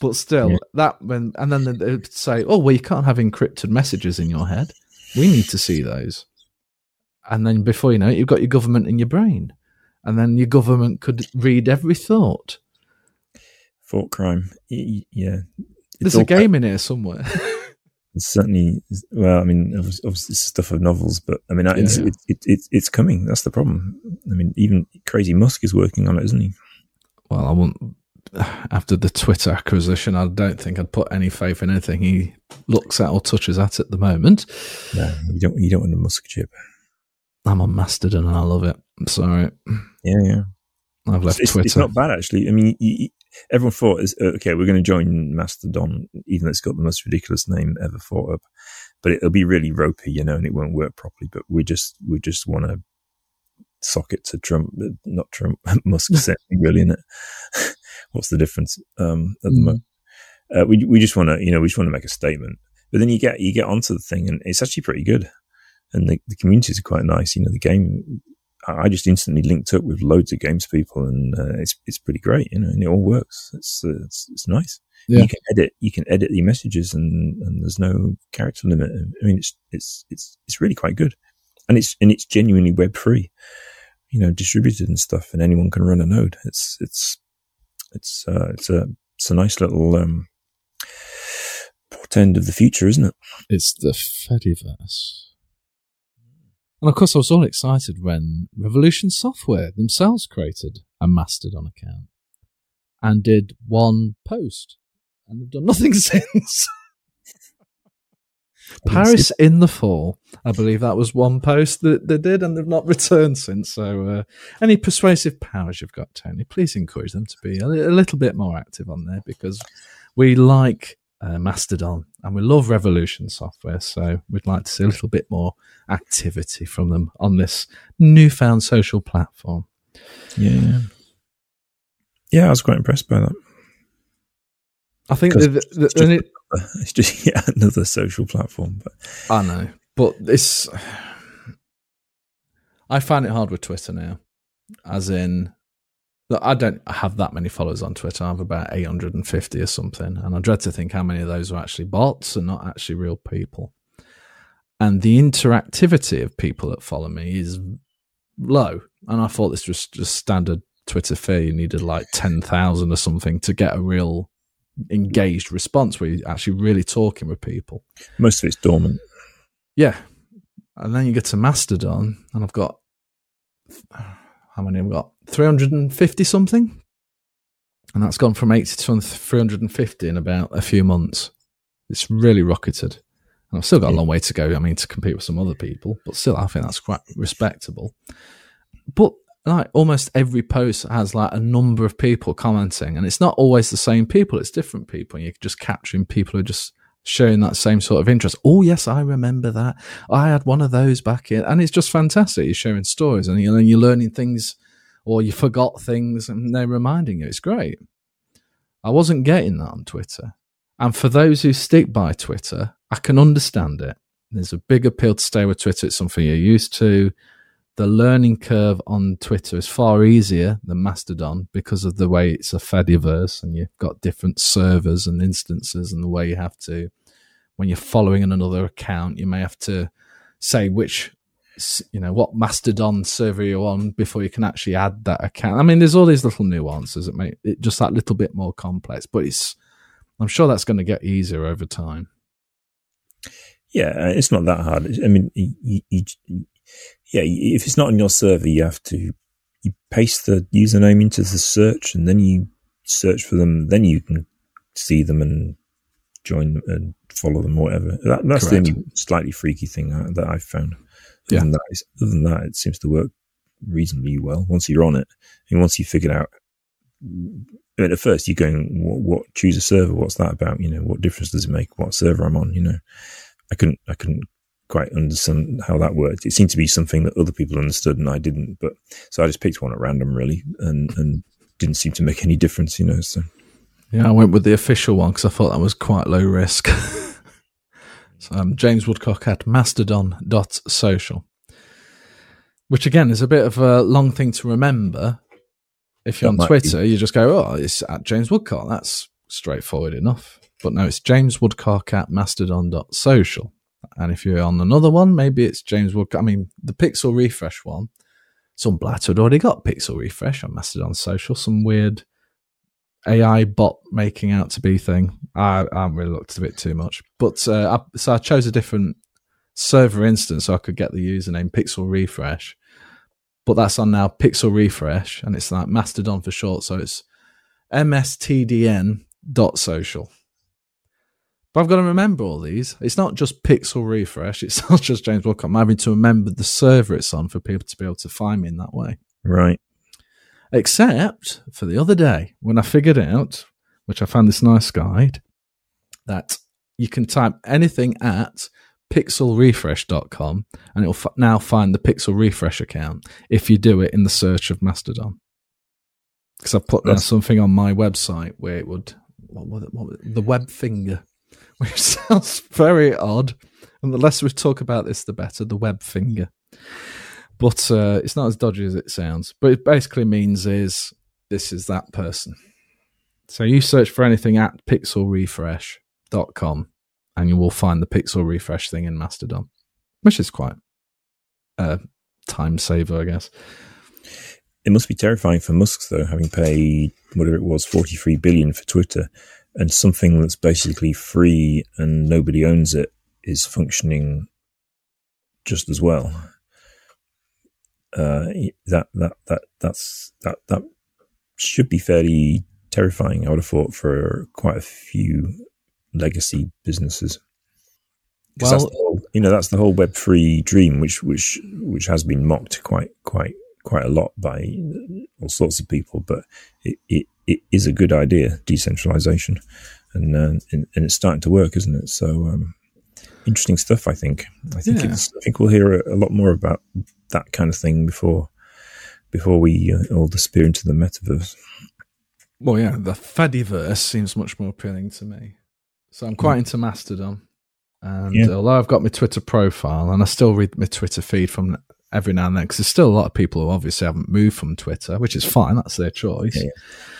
but still, Yeah. that when and then they'd say, "Oh, well, you can't have encrypted messages in your head. We need to see those." And then before you know it, you've got your government in your brain and then your government could read every thought. Thought crime. Yeah. It's There's a game in here somewhere. <laughs> Certainly well. I mean, obviously, obviously it's stuff of novels, but I mean, it's, Yeah. It, it, it, it's coming. That's the problem. I mean, even Crazy Musk is working on it, isn't he? well, I won't. After the Twitter acquisition, I don't think I'd put any faith in anything he looks at or touches at at the moment. No, you don't. You don't want a Musk chip. I'm on Mastodon and I love it. I'm sorry. Yeah, yeah. I've left it's, Twitter. it's not bad actually. I mean, you, everyone thought, is, uh, okay, we're going to join Mastodon, even though it's got the most ridiculous name ever thought up. But it'll be really ropey, you know, and it won't work properly. But we just we just want to sock it to Trump, uh, not Trump, <laughs> Musk. <laughs> really, in it. <laughs> What's the difference um, at the Mm. moment? Uh, we we just want to, you know, we just want to make a statement. But then you get you get onto the thing, and it's actually pretty good. And the, the communities are quite nice. You know, the game. I just instantly linked up with loads of games people, and uh, it's it's pretty great. You know, and it all works. It's uh, it's, it's nice. Yeah. You can edit you can edit the messages, and, and there's no character limit. I mean, it's it's it's it's really quite good, and it's and it's genuinely web free. You know, distributed and stuff, and anyone can run a node. It's it's it's uh, it's a it's a nice little um, portend of the future, isn't it? It's the Fediverse. And of course, I was all excited when Revolution Software themselves created a Mastodon account and did one post. And they've done nothing <laughs> since. <laughs> Paris in the fall. I believe that was one post that they did, and they've not returned since. So, uh, any persuasive powers you've got, Tony, please encourage them to be a, a little bit more active on there because we like uh, Mastodon and we love Revolution software. So, we'd like to see a little bit more activity from them on this newfound social platform. Yeah, yeah, I was quite impressed by that. I think that, that, it's and it, <laughs> It's just yeah, another social platform. But I know, but this I find it hard with Twitter now, as in that I don't have that many followers on Twitter. I have about eight hundred and fifty or something, and I dread to think how many of those are actually bots and not actually real people. And the interactivity of people that follow me is low, and I thought this was just standard Twitter fee. You needed like ten thousand or something to get a real engaged response where you're actually really talking with people. most of it's dormant. Yeah. And then you get to Mastodon, and I've got how many have got? 350 something. And that's gone from 80 to 350 in about a few months. It's really rocketed. And I've still got a long way to go, I mean, to compete with some other people, but still, I think that's quite respectable. But like almost every post has like a number of people commenting, and it's not always the same people, it's different people. And you're just capturing people who are just showing that same sort of interest. Oh, yes, I remember that. I had one of those back in. And it's just fantastic. You're sharing stories and you're, you're learning things or you forgot things and they're reminding you. It's great. I wasn't getting that on Twitter. And for those who stick by Twitter, I can understand it. There's a big appeal to stay with Twitter. It's something you're used to. The learning curve on Twitter is far easier than Mastodon because of the way it's a Fediverse and you've got different servers and instances and the way you have to, when you're following another account, you may have to say which, you know, what Mastodon server you're on before you can actually add that account. I mean, there's all these little nuances that make it just that little bit more complex, but it's, I'm sure that's going to get easier over time. Yeah, uh, it's not that hard. I mean, you, you, yeah, if it's not on your server, you have to you paste the username into the search, and then you search for them. Then you can see them and join them and follow them, or whatever. That, that's Correct. the only slightly freaky thing that, that I've found. Other, Yeah. than that, other than that, it seems to work reasonably well once you're on it, and once you figured out. I mean, at first, you're going, what, what? Choose a server. What's that about? You know, what difference does it make? What server I'm on? You know, I couldn't, I couldn't quite understand how that worked. It seemed to be something that other people understood and I didn't. But so I just picked one at random, really, and and didn't seem to make any difference. You know, so Yeah, I went with the official one because I thought that was quite low risk. <laughs> so, um, James Woodcock at mastodon.social, which again is a bit of a long thing to remember. If you're That on Twitter, you just go, oh, it's at James Woodcock. That's straightforward enough. But no, it's James Woodcock at mastodon.social. And if you're on another one, maybe it's James Woodcock. I mean, the Pixel Refresh one, some blats had already got Pixel Refresh on Mastodon Social, some weird AI bot making out to be thing. I, I haven't really looked at it too much, but uh, I, so I chose a different server instance so I could get the username Pixel Refresh. But that's on now Pixel Refresh, and it's like Mastodon for short, so it's mstdn.social. But I've got to remember all these. It's not just Pixel Refresh. It's <laughs> not just James Woodcock. I'm having to remember the server it's on for people to be able to find me in that way. Right. Except for the other day when I figured out, which I found this nice guide, that you can type anything at pixelrefresh.com and it'll f- now find the Pixel Refresh account if you do it in the search of Mastodon. Because I've put down That's- something on my website where it would, what, was it, what the web finger, <laughs> which sounds very odd. And the less we talk about this, the better. The web finger. But uh, it's not as dodgy as it sounds. But it basically means is this is that person. So you search for anything at pixelrefresh.com and you will find the pixel refresh thing in Mastodon, which is quite a time saver, I guess. It must be terrifying for Musk, though, having paid whatever it was, 43 billion for Twitter, and something that's basically free and nobody owns it is functioning just as well. Uh, that that that that's that that should be fairly terrifying. I would have thought for quite a few legacy businesses. Well- the whole, you know, that's the whole Web three dream, which which which has been mocked quite quite quite a lot by all sorts of people. But it it, it is a good idea, decentralization, and, uh, and and it's starting to work, isn't it? So um, interesting stuff. I think. I think Yeah. it's. I think we'll hear a, a lot more about that kind of thing before before we uh, all disappear into the metaverse. Well, yeah, the Fediverse seems much more appealing to me. So I'm quite into Mastodon. And Yeah. although I've got my Twitter profile and I still read my Twitter feed from every now and then, because there's still a lot of people who obviously haven't moved from Twitter, which is fine. That's their choice. Yeah,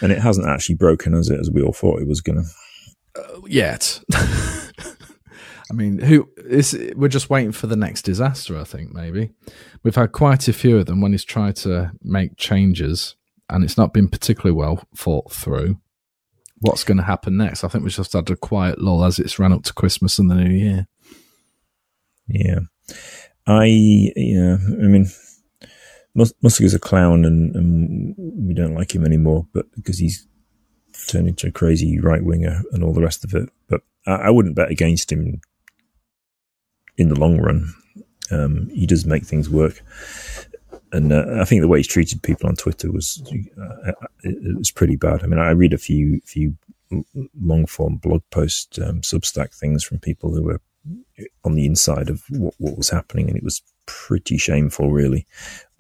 And it hasn't actually broken, has it? As we all thought it was going to. Yet. <laughs> I mean, who is we're just waiting for the next disaster, I think, maybe. We've had quite a few of them when he's tried to make changes and it's not been particularly well thought through. What's going to happen next? I think we just had a quiet lull as it's ran up to Christmas and the New Year. Yeah, I yeah. I mean, Mus- Musk is a clown, and, and we don't like him anymore. But because he's turned into a crazy right winger and all the rest of it. But I, I wouldn't bet against him in the long run. Um, he does make things work, and uh, I think the way he's treated people on Twitter was uh, it, it was pretty bad. I mean, I read a few few long form blog post um, Substack things from people who were on the inside of what, what was happening, and it was pretty shameful, really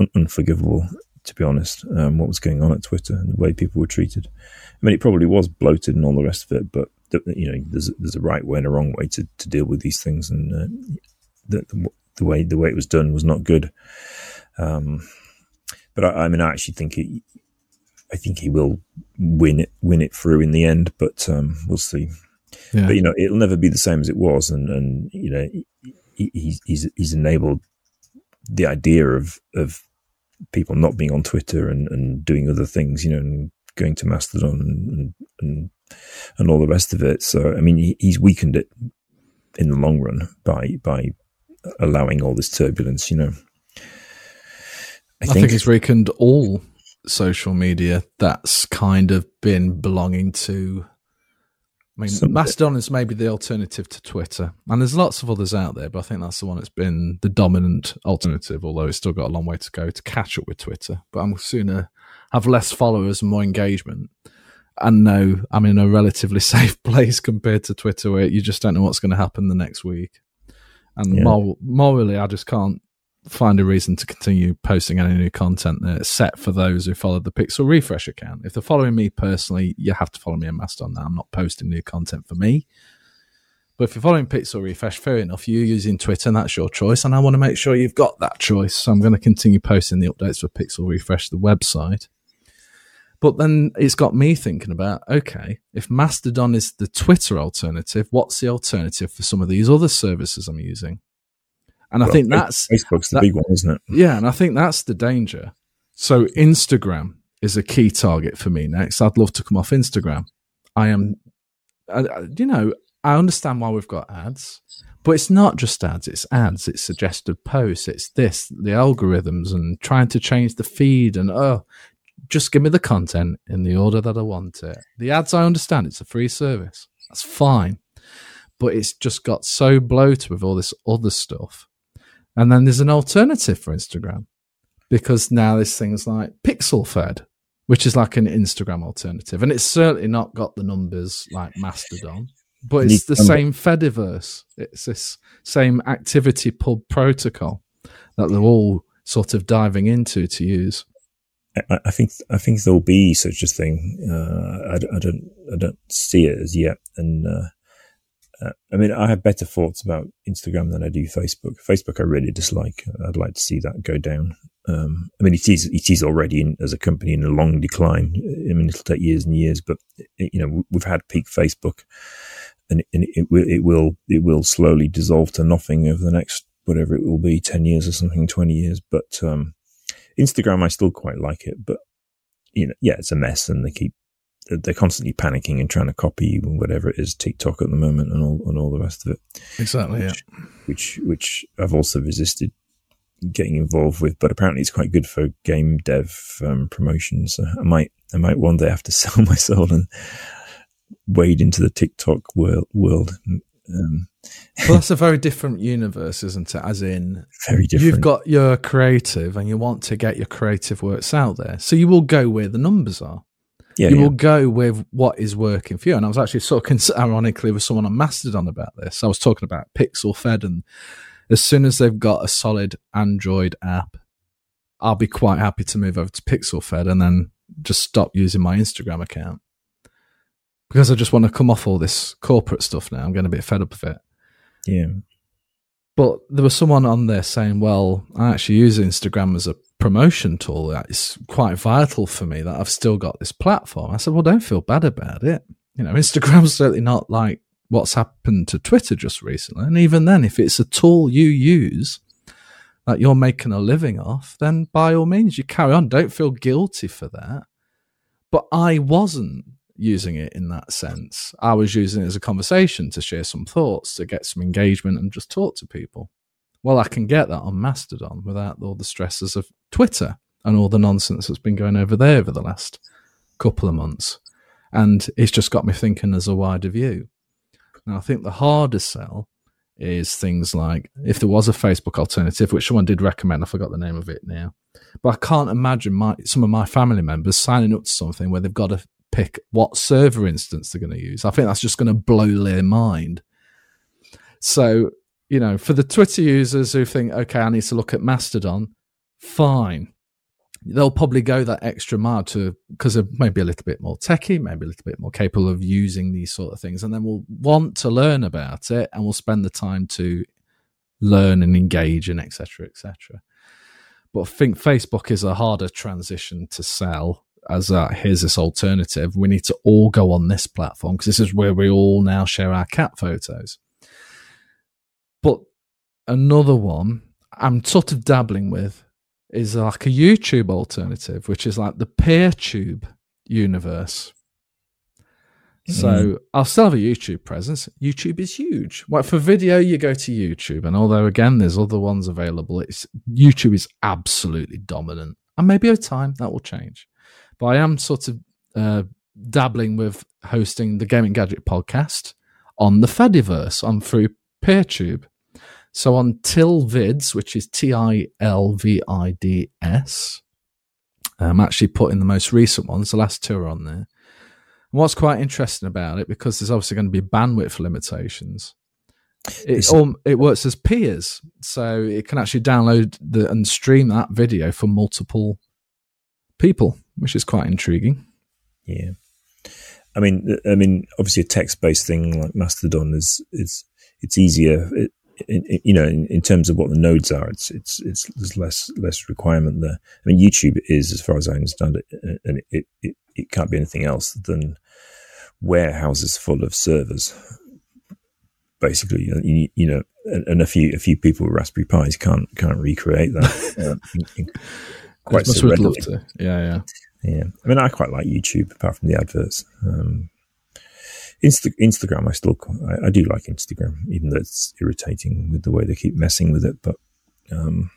Un- unforgivable, to be honest. Um, what was going on at Twitter and the way people were treated. I mean, it probably was bloated and all the rest of it, but the, you know, there's there's a right way and a wrong way to, to deal with these things, and uh, the, the the way the way it was done was not good. Um, but I, I mean, I actually think it. I think he will win it win it through in the end, but um, we'll see Yeah. but you know it'll never be the same as it was and and you know he, he's he's he's enabled the idea of of people not being on twitter and and doing other things you know and going to mastodon and and and, and all the rest of it so i mean he, he's weakened it in the long run by by allowing all this turbulence you know i, I think he's weakened all social media that's kind of been belonging to. I mean, Some- Mastodon is maybe the alternative to Twitter, and there's lots of others out there, but I think that's the one that's been the dominant alternative. Although it's still got a long way to go to catch up with Twitter, but I'm sooner have less followers and more engagement, and know I'm in a relatively <laughs> safe place compared to Twitter, where you just don't know what's going to happen the next week. And Yeah. mor- morally, I just can't find a reason to continue posting any new content that's set for those who follow the Pixel Refresh account. If they're following me personally, you have to follow me on Mastodon now. I'm not posting new content for me. But if you're following Pixel Refresh, fair enough. You're using Twitter, and that's your choice. And I want to make sure you've got that choice. So I'm going to continue posting the updates for Pixel Refresh, the website. But then it's got me thinking about okay, if Mastodon is the Twitter alternative, what's the alternative for some of these other services I'm using? And I think that's facebook's the that- big one isn't it yeah, and I think that's the danger. So Instagram is a key target for me next. I'd love to come off Instagram. I am, I- you know, I understand why we've got ads, but it's not just ads. It's ads. It's suggested posts. It's this, the algorithms, and trying to change the feed. And oh, just give me the content in the order that I want it. The ads, I understand. It's a free service. That's fine. but it's just got so bloated with all this other stuff. And then there's an alternative for Instagram because now there's things like Pixelfed, which is like an Instagram alternative. And it's certainly not got the numbers like Mastodon, but it's the same Fediverse. It's this same ActivityPub protocol that they're all sort of diving into to use. I, think I think there'll be such a thing. Uh, I, I, don't I don't see it as yet, and uh, uh, I mean I have better thoughts about Instagram than I do Facebook. Facebook I really dislike. I'd like to see that go down. Um, I mean it is it is already in, as a company in a long decline. I mean it'll take years and years, but you know we've had peak Facebook, and, and it, will it will it will slowly dissolve to nothing over the next whatever it will be, 10 years or something, 20 years. But, um, Instagram, I still quite like it, but you know, yeah, it's a mess and they keep, they're constantly panicking and trying to copy whatever it is TikTok at the moment and all, and all the rest of it. Exactly. Which, yeah. Which, which I've also resisted getting involved with, but apparently it's quite good for game dev um, promotion. So I might, I might one day have to <laughs> sell my soul and wade into the TikTok world. world. Um, well, that's a very different universe, isn't it? As in, very different. You've got your creative, and you want to get your creative works out there, so you will go where the numbers are. Yeah, you yeah. will go with what is working for you. And I was actually sort of ironically with someone on Mastodon about this. I was talking about Pixelfed, and as soon as they've got a solid Android app, I'll be quite happy to move over to Pixelfed and then just stop using my Instagram account because I just want to come off all this corporate stuff now. I'm getting a bit fed up of it. Yeah. But there was someone on there saying, well, I actually use Instagram as a promotion tool. It's quite vital for me that I've still got this platform. I said, well, don't feel bad about it. You know, <laughs> Instagram's certainly not like what's happened to Twitter just recently. And even then, if it's a tool you use that you're making a living off, then by all means, you carry on. Don't feel guilty for that. But I wasn't using it in that sense. I was using it as a conversation to share some thoughts, to get some engagement and just talk to people. Well, I can get that on Mastodon without all the stresses of Twitter and all the nonsense that's been going over there over the last couple of months. And it's just got me thinking as a wider view. Now, I think the harder sell is things like if there was a Facebook alternative, which someone did recommend, I forgot the name of it now. But I can't imagine my some of my family members signing up to something where they've got to pick what server instance they're going to use. I think that's just going to blow their mind. So, you know, for the Twitter users who think, okay, I need to look at Mastodon, fine. They'll probably go that extra mile to because they're maybe a little bit more techy, maybe a little bit more capable of using these sort of things, and then we'll want to learn about it, and we'll spend the time to learn and engage and etc. etc. But I think Facebook is a harder transition to sell as a, here's this alternative. We need to all go on this platform because this is where we all now share our cat photos. But another one I'm sort of dabbling with is like a YouTube alternative, which is like the PeerTube universe. So mm-hmm. I'll still have a YouTube presence. YouTube is huge. Well, for video, you go to YouTube, and although again there's other ones available, it's YouTube is absolutely dominant. And maybe over time that will change. But I am sort of uh, dabbling with hosting the Gaming Gadget podcast on the Fediverse on through PeerTube. So on Tilvids, which is T I L V I D S, I'm actually putting the most recent ones. The last two are on there. And what's quite interesting about it, because there's obviously going to be bandwidth limitations, it, all, it works as peers. So it can actually download the, and stream that video for multiple people which is quite intriguing. Yeah, I mean, I mean, obviously, a text-based thing like Mastodon is is it's easier. It, it, you know, in, in, terms of what the nodes are, it's it's it's there's less less requirement there. I mean, YouTube is, as far as I understand it, and it it, it can't be anything else than warehouses full of servers. Basically, you, you know, and a few a few people with Raspberry Pis can't can't recreate that. uh, <laughs> quite so would love to. Yeah, yeah. Yeah, I mean, I quite like YouTube apart from the adverts. Um, Insta- Instagram, I still I, I, do like Instagram, even though it's irritating with the way they keep messing with it. But um,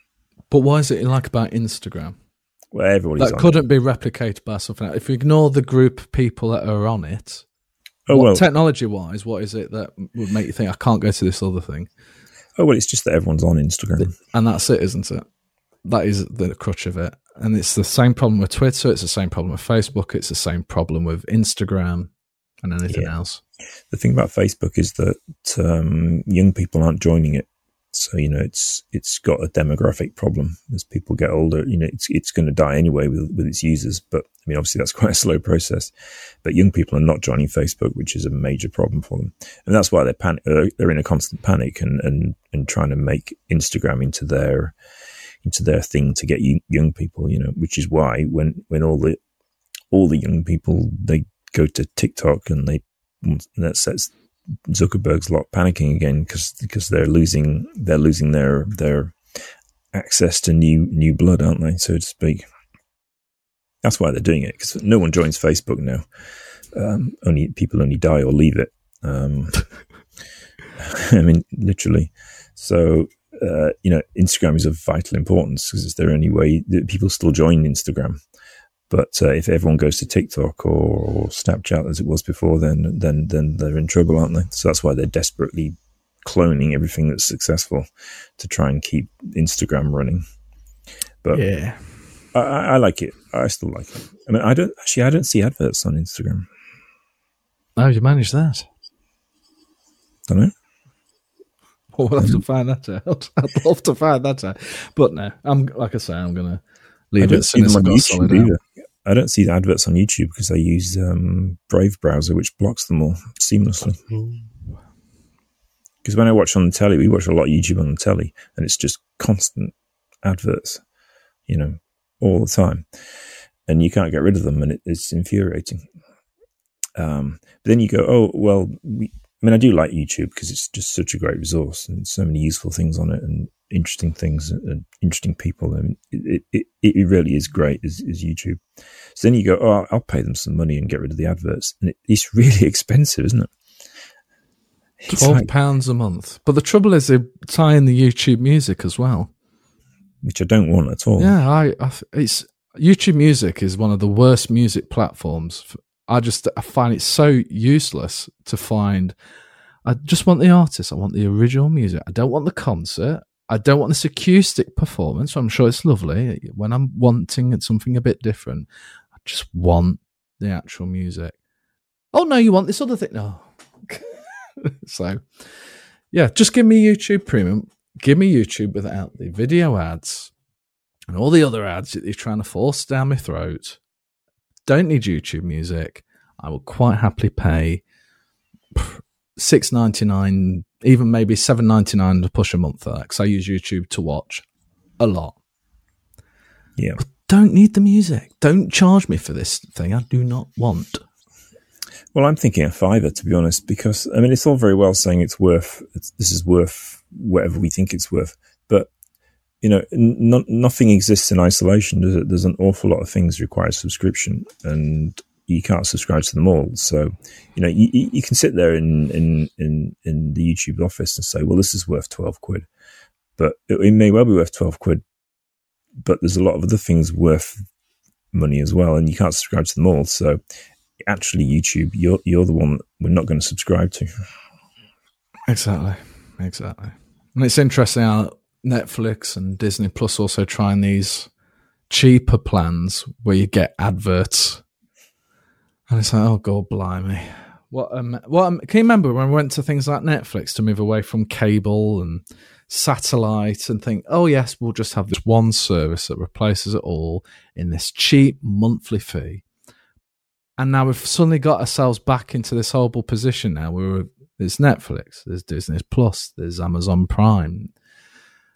but why is it like about Instagram? Well, everybody's that couldn't it. be replicated by something. Else. If we ignore the group of people that are on it, Oh well, technology wise, what is it that would make you think I can't go to this other thing? oh well, it's just that everyone's on Instagram. And that's it, isn't it? That is the crutch of it. And it's the same problem with Twitter. It's the same problem with Facebook. It's the same problem with Instagram and anything Yeah. else. the thing about Facebook is that um, young people aren't joining it. So you know, it's it's got a demographic problem. As people get older, you know, it's it's going to die anyway with with its users. But I mean, obviously, that's <laughs> quite a slow process. But young people are not joining Facebook, which is a major problem for them, and that's why they're panic. Uh, they're in a constant panic and and and trying to make Instagram into their into their thing to get young people. You know, which is why when when all the all the young people they go to TikTok and they that sets Zuckerberg's lot panicking again because because they're losing they're losing their their access to new new blood, aren't they, so to speak? That's why they're doing it because no one joins Facebook now. Um, only people only die or leave it. Um, <laughs> I mean, literally. So uh, you know, Instagram is of vital importance because it's their only way that people still join Instagram. But uh, if everyone goes to TikTok or, or Snapchat as it was before, then then then they're in trouble, aren't they? So that's why they're desperately cloning everything that's successful to try and keep Instagram running. But Yeah. I, I I like it. I still like it. I mean, I don't actually. I don't see adverts on Instagram. How do you manage that? I don't know. Well, <laughs> we'll have to find that out. <laughs> I'd love to find that out. But no, I'm like I say, I'm going to I leave don't it see them on I've got a YouTube out. I don't see the adverts on YouTube because I use um, Brave browser, which blocks them all seamlessly. Because when I watch on the telly, we watch a lot of YouTube on the telly, and it's just constant adverts, you know, all the time, and you can't get rid of them, and it, it's infuriating. Um, but then you go, oh well, we, I mean, I do like YouTube because it's just such a great resource and so many useful things on it, and interesting things and interesting people. I mean, it it, it really is great is, is YouTube. So then you go, oh, I'll pay them some money and get rid of the adverts, and it, it's <laughs> really expensive, isn't it? It's Twelve like- pounds a month. But the trouble is, they tie in the YouTube music as well. which I don't want at all. Yeah, I, I it's YouTube Music is one of the worst music platforms. F- I just I find it so useless to find. I just want the artist. I want the original music. I don't want the concert. I don't want this acoustic performance. I'm sure it's lovely when I'm wanting something a bit different. I just want the actual music. Oh no, you want this other thing? No. Oh. <laughs> so, yeah, just give me YouTube Premium. Give me YouTube without the video ads and all the other ads that you're trying to force down my throat. Don't need YouTube music. I will quite happily pay six ninety nine, even maybe seven ninety nine to push a month for that because I use YouTube to watch a lot. Yeah. Don't need the music. Don't charge me for this thing. I do not want. Well, I'm thinking a fiver to be honest, because I mean, it's all very well saying it's worth it's, this is worth whatever we think it's worth, but you know, nothing exists in isolation. There's, there's an awful lot of things require subscription, and you can't subscribe to them all. So, you know, you, you can sit there in, in in in the YouTube office and say, well, this is worth twelve quid, but it, it may well be worth twelve quid, but there's a lot of other things worth money as well, and you can't subscribe to them all. So actually YouTube, you're you're the one we're not going to subscribe to. Exactly. Exactly. And it's interesting Netflix and Disney Plus also trying these cheaper plans where you get adverts. And it's like, oh god blimey. What um what um, can you remember when we went to things like Netflix to move away from cable and satellite and think, oh yes, we'll just have this one service that replaces it all in this cheap monthly fee. And now we've suddenly got ourselves back into this horrible position now where we're there's Netflix, there's Disney Plus, there's Amazon Prime,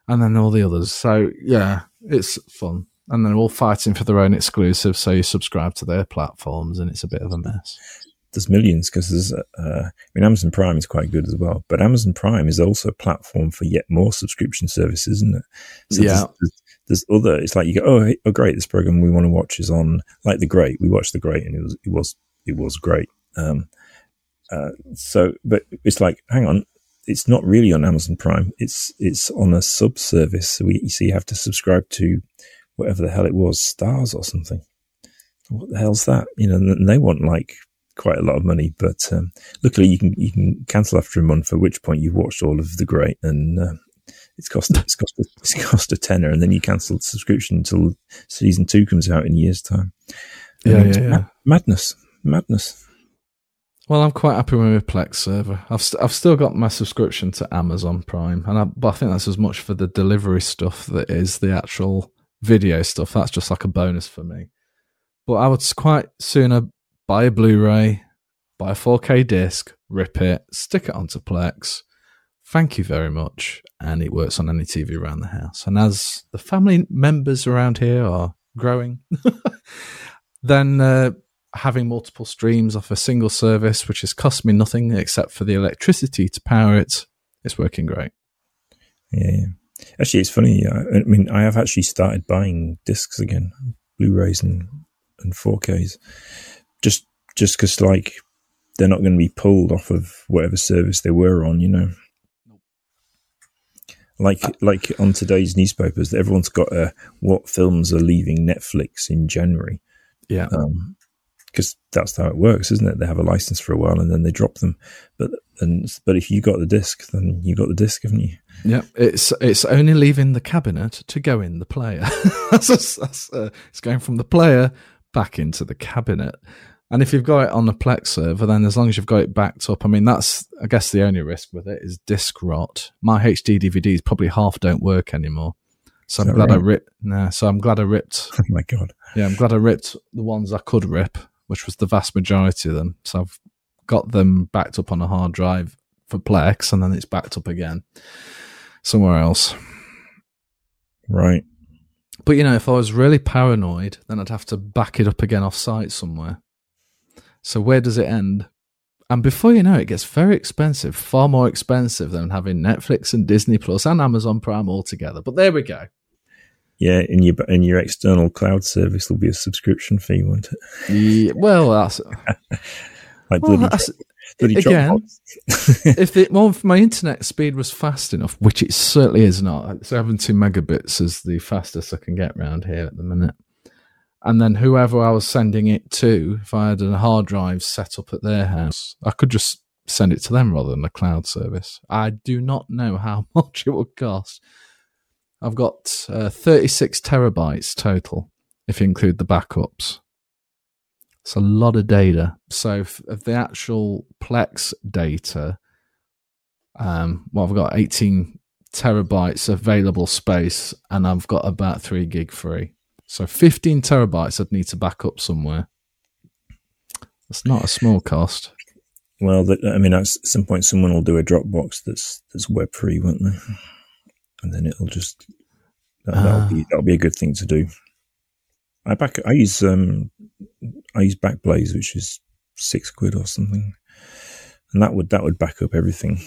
and then all the others. So yeah, it's fun. And they're all fighting for their own exclusive, so you subscribe to their platforms, and it's a bit of a mess. There's millions because there's, uh, I mean, Amazon Prime is quite good as well, but Amazon Prime is also a platform for yet more subscription services, isn't it? So Yeah. There's, there's, there's other. It's like you go, oh, oh, great, this program we want to watch is on, like The Great. We watched The Great, and it was, it was, it was great. Um, uh, so, but it's like, hang on, it's not really on Amazon Prime. It's it's on a sub service. So we so you have to subscribe to whatever the hell it was, Starz or something. What the hell's that? You know, and they want like quite a lot of money. But um, luckily, you can you can cancel after a month. At which point, you've watched all of the great, and uh, it's cost it's cost it's cost a tenner, and then you cancel the subscription until season two comes out in a year's time. Yeah, yeah, yeah. ma- madness, madness. Well, I'm quite happy with my Plex server. I've st- I've still got my subscription to Amazon Prime, and I, but I think that's as much for the delivery stuff that is the actual video stuff. That's just like a bonus for me. But I would quite sooner buy a Blu-ray, buy a 4K disc, rip it, stick it onto Plex. Thank you very much, and it works on any TV around the house. And as the family members around here are growing, <laughs> then uh, having multiple streams off a single service, which has cost me nothing except for the electricity to power it, it, is working great. Yeah, yeah. Actually, it's funny. I, I mean, I have actually started buying discs again, Blu-rays and and 4Ks, just just because like they're not going to be pulled off of whatever service they were on, you know. Like like on today's newspapers, everyone's got uh, what films are leaving Netflix in January, Yeah. Because that's how it works, isn't it? They have a license for a while and then they drop them. But and but if you got the disc, then you got the disc, haven't you? Yeah, it's it's only leaving the cabinet to go in the player. <laughs> that's, that's, uh, it's going from the player back into the cabinet. And if you've got it on the Plex server, then as long as you've got it backed up, I mean, that's I guess the only risk with it is disk rot. My HD DVDs probably half don't work anymore, so Is I'm glad I ripped. Nah, so I'm glad I ripped. <laughs> Oh my god! Yeah, I'm glad I ripped the ones I could rip, which was the vast majority of them. So I've got them backed up on a hard drive for Plex, and then it's backed up again somewhere else. Right. But you know, if I was really paranoid, then I'd have to back it up again off site somewhere. So where does it end? And before you know it, it gets very expensive, far more expensive than having Netflix and Disney Plus and Amazon Prime all together. But there we go. Yeah, in your in your external cloud service will be a subscription fee, won't it? Yeah, well, that's <laughs> Like well, bloody, that's, bloody again, <laughs> if the, well, if my internet speed was fast enough, which it certainly is not, 70 megabits is the fastest I can get around here at the minute. And then whoever I was sending it to, if I had a hard drive set up at their house, I could just send it to them rather than a cloud service. I do not know how <laughs> much it would cost. I've got uh, 36 terabytes total, if you include the backups. It's a lot of data. So, f- of the actual Plex data, um, well, I've got 18 terabytes available space, and I've got about three gig free. So, 15 terabytes I'd need to back up somewhere. That's not a small cost. well, I mean, at some point, someone will do a Dropbox that's that's web free, won't they? And then it'll just that, Ah. that'll be that'll be a good thing to do. I back I use um I use Backblaze, which is six quid or something, and that would that would back up everything.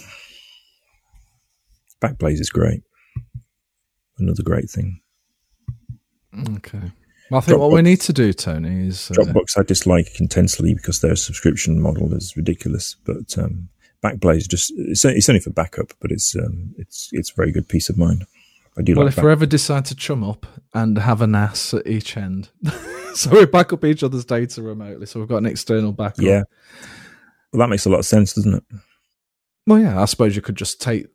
Backblaze is great. Another great thing. Okay. Well, I think what we need to do, Tony, is uh, Dropbox I dislike intensely because their subscription model is ridiculous. But um, Backblaze just it's, it's only for backup, but it's um, it's it's very good peace of mind. I do well, like if back- we ever decide to chum up and have a NAS at each end, <laughs> so we back up each other's data remotely, so we've got an external backup. yeah. Well, that makes a lot of sense, doesn't it? Well, yeah, I suppose you could just take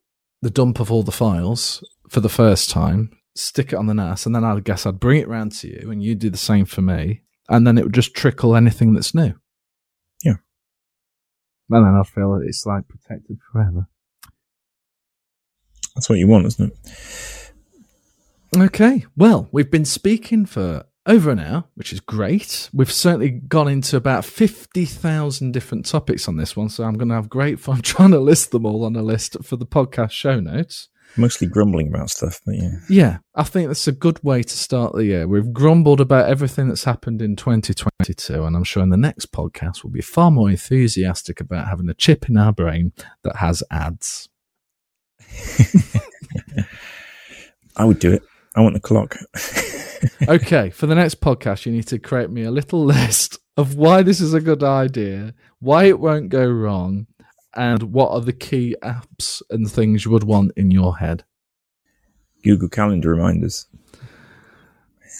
the dump of all the files for the first time, stick it on the NAS, and then I guess I'd bring it round to you, and you'd do the same for me, and then it would just trickle anything that's new. Yeah. And then I feel that it's like protected forever. That's what you want, isn't it? Okay, well, we've been speaking for over an hour, which is great. We've certainly gone into about 50,000 different topics on this one, so I'm going to have great fun <laughs> trying to list them all on a list for the podcast show notes. Mostly grumbling about stuff, but yeah. Yeah, I think that's a good way to start the year. We've grumbled about everything that's happened in 2022, and I'm sure in the next podcast we'll be far more enthusiastic about having a chip in our brain that has ads. <laughs> I would do it. I want the clock. <laughs> okay, for the next podcast, you need to create me a little <laughs> list of why this is a good idea, why it won't go wrong, and what are the key apps and things you would want in your head. Google Calendar reminders.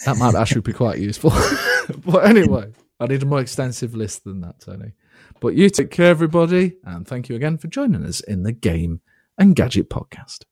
That might actually be quite useful. <laughs> but anyway, I need a more extensive list than that, Tony. But you take care, everybody, and thank you again for joining us in the Game and Gadget Podcast.